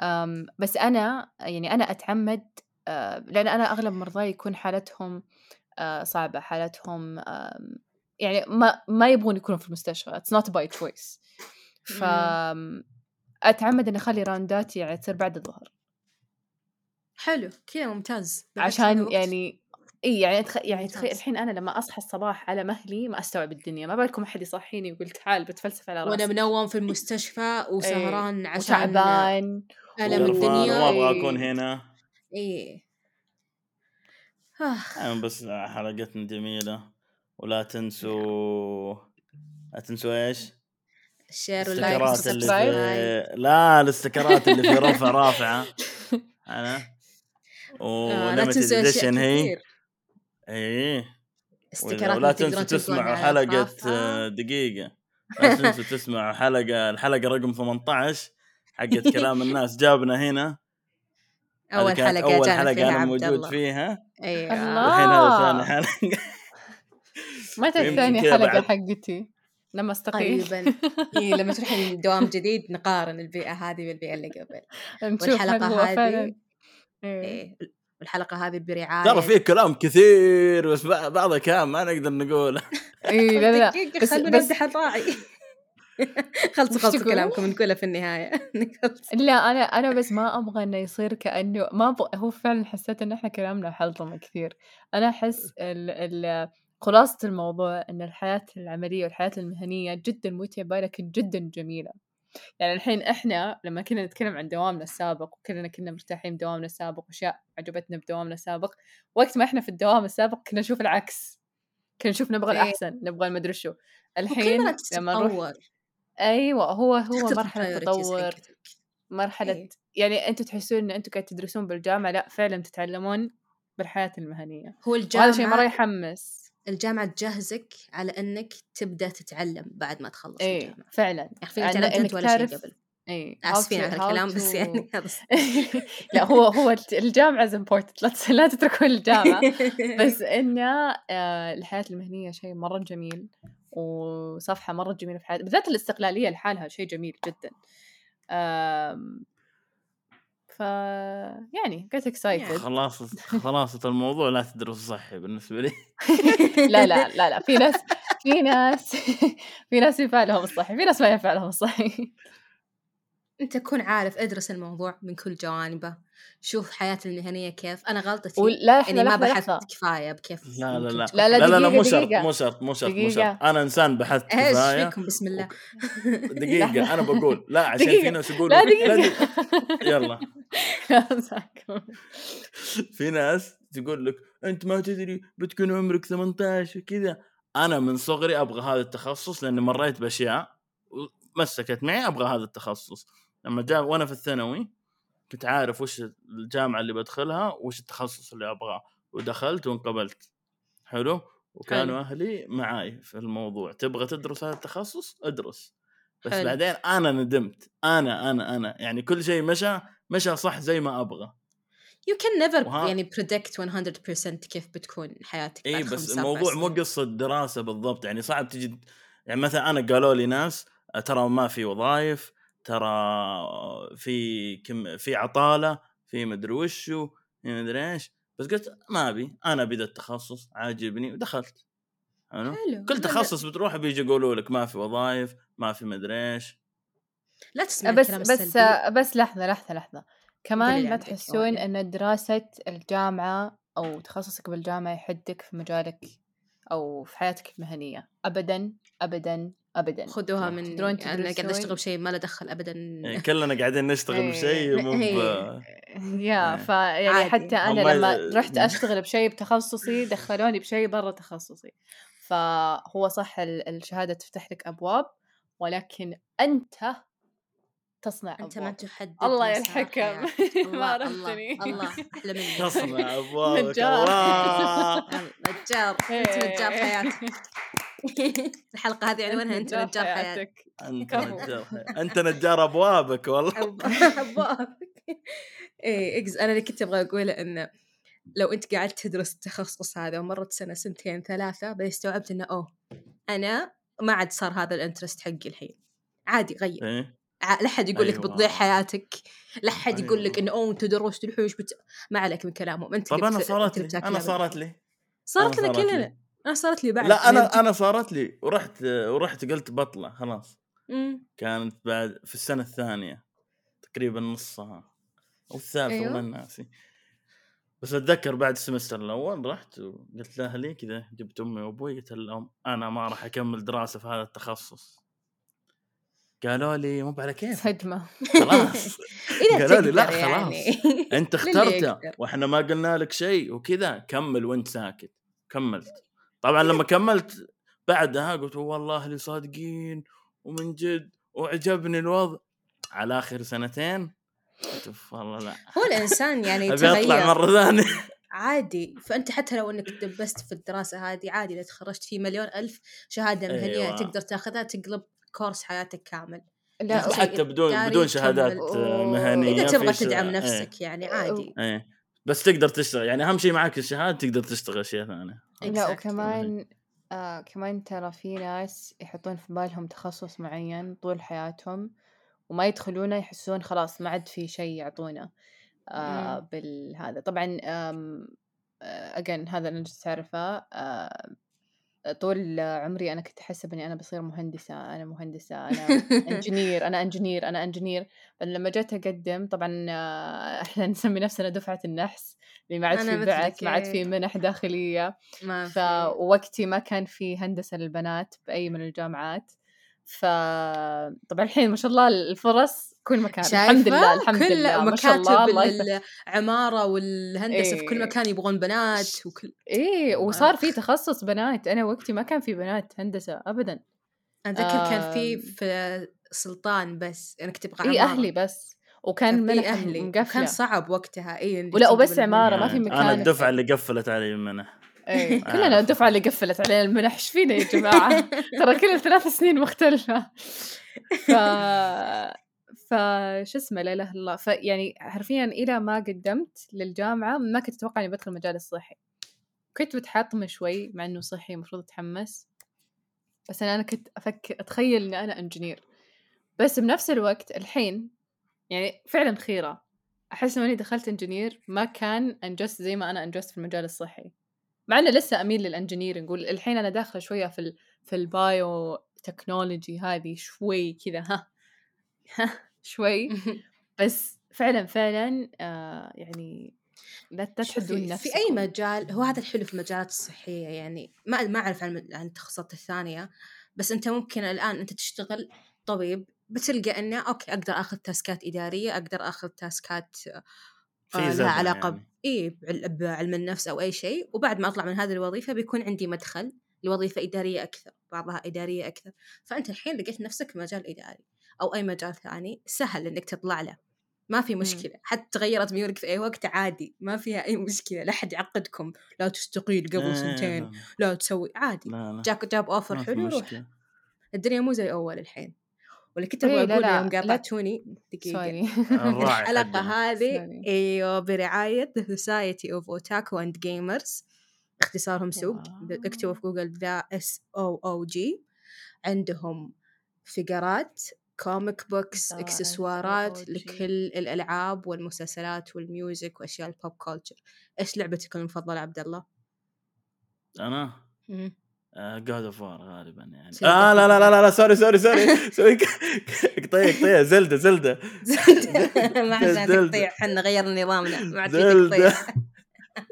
آم، بس أنا يعني أنا أتعمد آه، لأن أنا أغلب مرضاي يكون حالتهم آه، صعبة حالتهم يعني ما ما يبغون يكونوا في المستشفى. It's not by choice. ف أتعمد إني أخلي راونداتي يعني تصير بعد الظهر. حلو كذا ممتاز. عشان يعني إي يعني تخ... يعني تخيل. الحين أنا لما أصحى الصباح على مهلي ما أستوعب الدنيا ما بالكم أحد يصحيني ويقول تعال بتفلسف على وأنا راسي. منوم في المستشفى وسهران عشان وتعبان. ألم والله الدنيا. ما أبغى. أكون هنا. إيه آه. يعني بس حلقتنا جميلة ولا تنسوا لا تنسوا إيش؟ الشير واللايك والسبسكرايب في لا الاستكرات اللي في رفع رافعة. أنا؟ آه، لا وليمتد تنسوا اديشن هي. إيه. ولا تنسوا تسمعوا رفرافة. آه، دقيقة. لا تنسوا تسمعوا حلقة الحلقة رقم 18 حقت كلام الناس. جابنا هنا. أول حلقة أول جانا حلقة فيها أنا عبد موجود الله. فيها. أيوه. الله. والحين هذا. ثاني حلقة. متى حلقة بعد- حقتي؟ لما أستقيل. قريبا إيه لما تروحين دوام جديد نقارن البيئة هذه بالبيئة اللي قبل. والحلقة هذه فعلا. إيه. والحلقة هذه برعاية. ترى في كلام كثير بس بع- بعض كلام ما نقدر نقوله. إي لا لا. دقيقة بس خلونا نمدح الراعي خلصوا خلصوا؟ كلامكم نقولها في النهاية. خلصوا. لا أنا أنا بس ما أبغى إنه يصير كأنه ما هو فعلا حسيت إن إحنا كلامنا حلطمه كثير. أنا أحس ال ال خلاصة الموضوع إن الحياة العملية والحياة المهنية جدا متعبة لكن جدا جميلة. يعني الحين إحنا لما كنا نتكلم عن دوامنا السابق وكلنا كنا مرتاحين بدوامنا السابق وأشياء عجبتنا بدوامنا السابق وقت ما إحنا في الدوام السابق كنا نشوف العكس كنا نشوف نبغى إيه. الأحسن نبغى المدري شو الحين لما نروح أيوه هو هو مرحلة تطور. مرحلة إيه. يعني أنتم تحسون إن أنتم قاعد تدرسون بالجامعة لا فعلا تتعلمون بالحياة المهنية هو وهذا شيء مرة يحمس الجامعة تجهزك على إنك تبدأ تتعلم بعد ما تخلص إيه الجامعة. فعلا. يعني أنت ولا شيء قبل. اي آسفين على الكلام بس يعني هذا لا هو هو الجامعة از important. لا تتركون الجامعة بس إنه آه، الحياة المهنية شيء مرة جميل وصفحة مرة جميلة في حياتي. بالذات الاستقلالية لحالها شيء جميل جدا. ف يعني excited. خلاص خلاصة الموضوع لا تدرس صحي بالنسبة لي. لا لا لا لا في ناس في ناس في ناس ينفع لهم الصحي في ناس ما ينفع لهم الصحي أنت تكون عارف أدرس الموضوع من كل جوانبه شوف حياتي المهنية كيف. أنا غلطتي ولا إحنا إني ما بحثت لحظة كفاية بكيف لا لا لا. لا، لا، لا لا لا دقيقة، مو شرط. مو شرط مو شرط مو. شرط. أنا إنسان بحثت إيش كفاية. فيكم؟ بسم الله. دقيقة أنا بقول. لا عشان. في ناس يقولوا لا دقيقة. يلا لا،. في ناس تقول لك أنت ما تدري بتكون عمرك 18 وكذا. أنا من صغري أبغى هذا التخصص لأني مريت بأشياء مسكت معي أبغى هذا التخصص. لما جاء وأنا في الثانوي كنت عارف وش الجامعة اللي بدخلها وش التخصص اللي أبغاه ودخلت وانقبلت. حلو؟ وكانوا أهلي معاي في الموضوع. تبغى تدرس هذا التخصص؟ ادرس. بس حلو. بعدين أنا ندمت. أنا أنا أنا. يعني كل شيء مشى مشى صح زي ما أبغى. You can never وها- يعني predict 100% كيف بتكون حياتك إي بس الموضوع مو. قصة دراسة بالضبط. يعني صعب تجي يعني مثلا أنا قالوا لي ناس ترى ما في وظائف ترى في كم في عطالة في مدري وشو في مدري إيش. بس قلت ما أبي أنا أبي ذا التخصص عاجبني ودخلت. حلو؟ كل لا- تخصص بتروح بيجي يقولوا لك ما في وظائف ما في مدري إيش. لا تسمع بس بس السلبي. بس لحظة لحظة لحظة. قولي كمان ما تحسون. إن دراسة الجامعة أو تخصصك بالجامعة يحدك في مجالك أو في حياتك المهنية. ابدا ابدا ابدا خذوها صح. من تدرون أنا قاعد؟ أشتغل بشيء ما له دخل ابدا يعني كلنا قاعدين نشتغل إيه. بشيء مو ب- إيه. يا إيه. فيعني. حتى أنا لما رحت أشتغل بشيء بتخصصي دخلوني بشيء برا تخصصي فهو صح ال- الشهادة تفتح لك أبواب ولكن أنت تصنع أنت ما تحدد الله. حياتك. ما عرفتني. الله أحلى منك تصنع أبوابك نجار. الله نجار أنت نجار حياتك الحلقة هذه عنوانها أنت نجار حياتك. أنت. نجار أنت نجار أبوابك والله. أبوابك. إيه أنا اللي كنت أبغى أقوله إنه لو أنت قاعد تدرس التخصص هذا ومرت سنة سنتين ثلاثة بعدين استوعبت إنه أوه أنا ما عاد صار هذا الانترست حقي الحين. عادي غير. إيه. ع- لا حد يقول لك أيوة. بتضيع حياتك لا حد يقول لك أيوة. إنه أوه أنت درست الحوش بت... ما عليك من كلامهم. أنت طب أنا صارت لي أنا. صارت لي. صارت أنا لنا صارت لي. كلنا أنا صارت لي بعد لا أنا. أنا صارت لي ورحت ورحت قلت بطلع خلاص مم. كانت بعد في السنة الثانية تقريبا نصها أو الثالثة أيوة. والله ناسي بس أتذكر بعد السمستر الأول رحت وقلت لأهلي كذا جبت أمي وأبوي قلت لهم أنا ما راح أكمل دراسة في هذا التخصص قالوا لي مو على كيف صدمة خلاص قالوا لي لا تقدر خلاص يعني. انت اخترته. وإحنا ما قلنا لك شيء وكذا كمل وأنت ساكت كملت طبعا لما كملت بعدها قلت والله أهلي صادقين ومن جد وعجبني الوضع. على آخر سنتين قلت أوف، والله لا. هو الإنسان يعني أبي أطلع يتغير مرة ثانية. عادي. فأنت حتى لو إنك دبست في الدراسة هذه عادي إذا تخرجت في مليون ألف شهادة مهنية أيوة. تقدر تاخذها تقلب كورس حياتك كامل. لا حتى بدون بدون. شهادات. مهنية إذا تبغى تدعم إيه، نفسك يعني عادي. إيه. بس تقدر تشتغل يعني أهم شيء معك الشهادة تقدر تشتغل أشياء ثانية لا. وكمان آه كمان ترى في ناس يحطون في بالهم تخصص معين طول حياتهم وما يدخلونه يحسون خلاص ما عاد في شيء يعطونه آه. بالهذا طبعا آم أجن هذا اللي تعرفه آه طول عمري أنا كنت أحسب إني أنا بصير مهندسة أنا مهندسة أنا engineer أنا engineer أنا engineer بعدين لما جيت أقدم طبعا إحنا نسمي نفسنا دفعة النحس اللي ما عاد في بعث ما عاد في إيه. منح داخلية. ما في. فوقتي ما كان في هندسة للبنات بأي من الجامعات. ف طبعا الحين ما شاء الله الفرص كل مكان. شايفة؟ الحمد لله الحمد كل لله مكاتب يفتح العمارة والهندسة في كل إيه. مكان يبغون بنات وكل إيه وصار في تخصص بنات. أنا وقتي ما كان في بنات هندسة ابدا. أنا أتذكر كان في. في سلطان بس أنا كنت إي عمارة. أهلي بس. كان وكان في منح أهلي مقفلة. كان صعب وقتها. اللي ولا وبس. عمارة، ما في مكان. أنا الدفعة اللي قفلت علي المنح. إيه كلنا. الدفعة اللي قفلت علينا المنح. إيش فينا يا جماعة؟ ترى كل ثلاث سنين مختلفة. ف ف شو اسمه لا إله إلا الله. فيعني حرفيا إلى ما قدمت للجامعة ما كنت أتوقع إني بدخل المجال الصحي. كنت متحطمه شوي مع إنه صحي المفروض أتحمس. بس أنا كنت أفكر أتخيل إني أنا إنجينير. بس بنفس الوقت الحين يعني فعلا خيرة. أحس إني دخلت إنجينير ما كان أنجزت زي ما أنا أنجزت في المجال الصحي. مع إنه لسه أميل للانجينير نقول الحين أنا داخلة شوية في ال في ال biotechnology هذه شوي كذا ها. شوي. بس فعلا فعلا آه يعني لا تحدون نفسكم في أي مجال هو هذا الحلو في المجالات الصحية يعني ما ما أعرف عن عن التخصصات الثانية بس أنت ممكن الآن أنت تشتغل طبيب بتلقى إنه okay أقدر آخذ task ات إدارية أقدر آخذ task ات آه، لها علاقة يعني. ب... إيه بعل- بعلم النفس أو أي شيء وبعد ما أطلع من هذه الوظيفة بيكون عندي مدخل لوظيفة إدارية أكثر بعضها إدارية أكثر. فأنت الحين لقيت نفسك في مجال إداري. أو أي مجال ثاني سهل إنك تطلع له. ما في مشكلة. حتى تغيرت ميولك في أي وقت عادي. ما فيها أي مشكلة. لا حد يعقدكم. لا تستقيل قبل إيه، سنتين. لا. لا تسوي. عادي. لا لا. جاك جاب أوفر حلو روح. الدنيا مو زي أول الحين. واللي كنت إيه، أبغى لا، أقوله لا، يوم لا قاطعتوني الحلقة حقنا. هذه. إيوه برعاية The Society of Otaku and Gamers. اختصارهم سوب واو. اكتبوا في جوجل ذا اس أو أو جي عندهم فقرات كوميك بوكس اكسسوارات. لكل الألعاب والمسلسلات والميوزك وأشياء البوب كولتشر إيش لعبتك المفضلة عبد الله؟ أنا جود اوف وار غالبا يعني آه لا لا. لا لا, لا سوري سوري سوري سوري قطيع قطيع زلدة زلدة ما عندنا. تقطيع إحنا غيرنا نظامنا ما عاد. تقطيع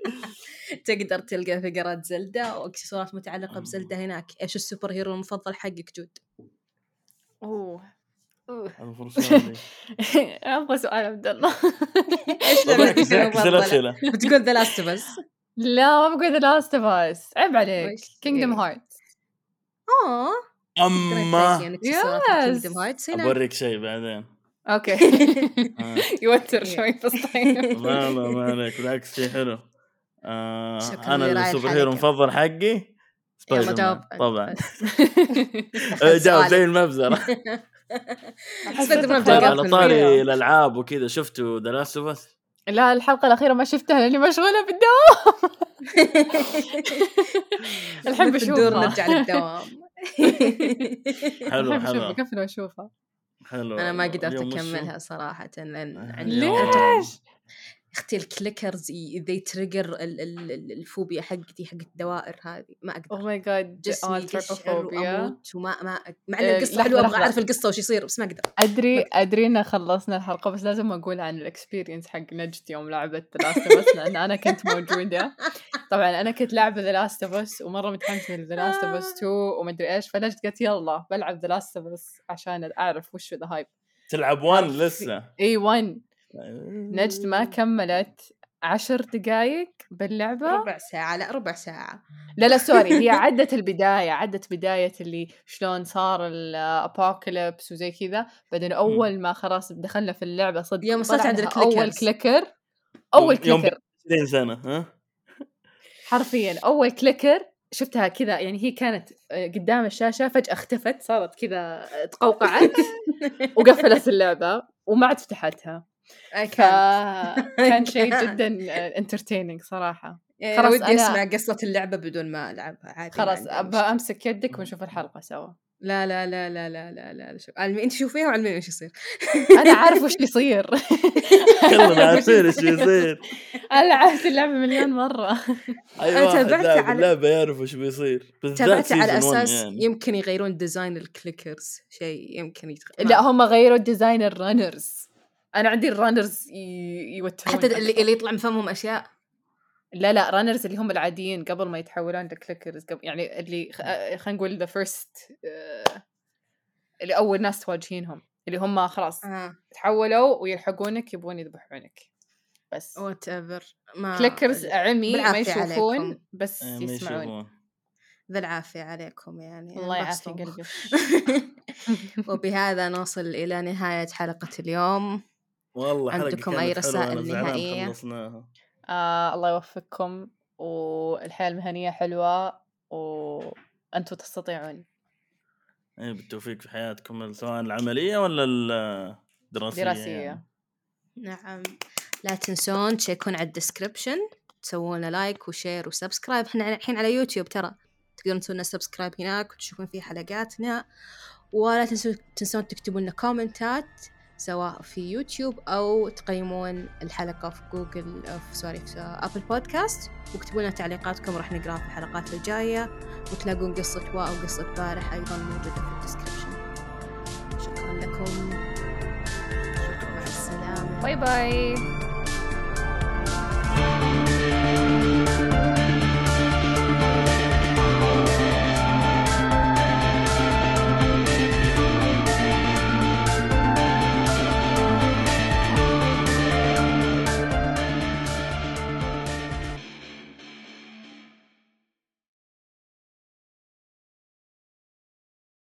تقدر تلقى فقرات زلدة وإكسسوارات متعلقة بزلدة هناك إيش السوبر هيرو المفضل حقك جود؟ أوه أبغى سؤال عبد الله إيش؟ الأسئلة بتقول ذا لاست اوف اس لا ما بقول ذا لاست اوف اس عيب عليك؟ كينجدم. هارت آه. كينجدم هايتس هنا أبوريك شيء بعدين okay آه. يوتر شوي بس طيب لا لا ما عليك بالعكس شيء حلو آه أنا ال super. hero المفضل حقي سبايدر مان. طبعا. آه، جاوب. زي المبزرة سبايدر مان بتلقاه على في طاري. الألعاب وكذا شفتوا The Last of لا الحلقة الأخيرة ما شفتها لأني مشغولة بالدوام الحين بشوفها. نرجع للدوام حلو حلو بقفل وأشوفها حلو أنا ما قدرت؟ أكملها صراحة لأن آه، عندي. ليش؟ أختي ال clickers ذي trigger ال phobia حقتي حق الدوائر هذه. ما اوه أقدر my God جسمي وأموت وما ما مع إن إيه، القصة حلوة أبغى. أعرف القصة وش يصير بس ما أقدر. أدري أدري إن خلصنا الحلقة بس لازم أقول عن ال experience حق نجد يوم لعبت The Last of Us لأن أنا كنت موجودة. طبعا أنا كنت لعبة The Last of Us ومرة متحمسة ل The Last of Us 2 ومدري إيش فنجد قالت يلا بلعب The Last of Us عشان أعرف وش the hype تلعب وان لسه. إي 1 نجد ما كملت عشر دقايق باللعبة؟ ربع ساعة لا ربع ساعة. لا لا sorry هي عدت البداية عدت بداية اللي شلون صار ال apocalypse وزي كذا بعدين أول ما خلاص دخلنا في اللعبة صدق يوم وصلت عند لها أول ال clickers. clicker أول يوم- يوم clicker 20 سنة ها؟ حرفيا أول clicker شفتها كذا يعني هي كانت قدام الشاشة فجأة اختفت صارت كذا تقوقعت وقفلت اللعبة وما عاد فتحتها. فكان شيء جدا انترتيننج صراحة. يعني خلاص ودي أنا- أسمع قصة اللعبة بدون ما العبها عادي ما خلاص مشكلة. أمسك يدك ونشوف الحلقة سوا. لا لا لا لا لا لا لا شوف علمي أنت شوفيها وعلميني وش يصير. أنا عارف وش يصير. كلنا عارفين إيش بيصير أنا لعبت اللعبة مليون مرة. أي أنا واحد تابعت على- اللعبة يعرف إيش بيصير. تابعت على أساس يعني. يمكن يغيرون design ال clickers شيء يمكن يتغير لا هم غيروا design ال runners أنا عندي ال runners يوترون حتى اللي. اللي يطلع من فمهم أشياء. لا لا runners اللي هم العاديين قبل ما يتحولون ل clickers قبل يعني اللي خ- خلينا نقول the first اللي أول ناس تواجهينهم اللي هم خلاص آه. تحولوا ويلحقونك يبغون يذبحونك. بس. whatever ما clickers عمي ما يشوفون عليكم. بس ما يسمعون. يشوفون. بالعافية عليكم يعني. الله يعافي. قلبي وبهذا نوصل إلى نهاية حلقة اليوم. والله عندكم حلوة، رسائل نهائية؟ خلصناها. آه الله يوفقكم. والحياة المهنية حلوة وأنتم تستطيعون. إيه بالتوفيق في حياتكم سواء العملية ولا الدراسية دراسية. يعني. نعم. لا تنسون تشيكون على الديسكربشن تسوون لنا like و share و subscribe. إحنا الحين على يوتيوب ترى. تقدرون تسوون لنا subscribe هناك وتشوفون فيه حلقاتنا. ولا تنسون تنسون تكتبون لنا comment ات. سواء في يوتيوب أو تقيمون الحلقة في جوجل في sorry في Apple Podcasts واكتبوا لنا تعليقاتكم راح نقراها في الحلقات الجاية وتلاقون قصة واء وقصة بارح أيضا موجودة في ال description شكرا لكم. مع السلامة. باي باي.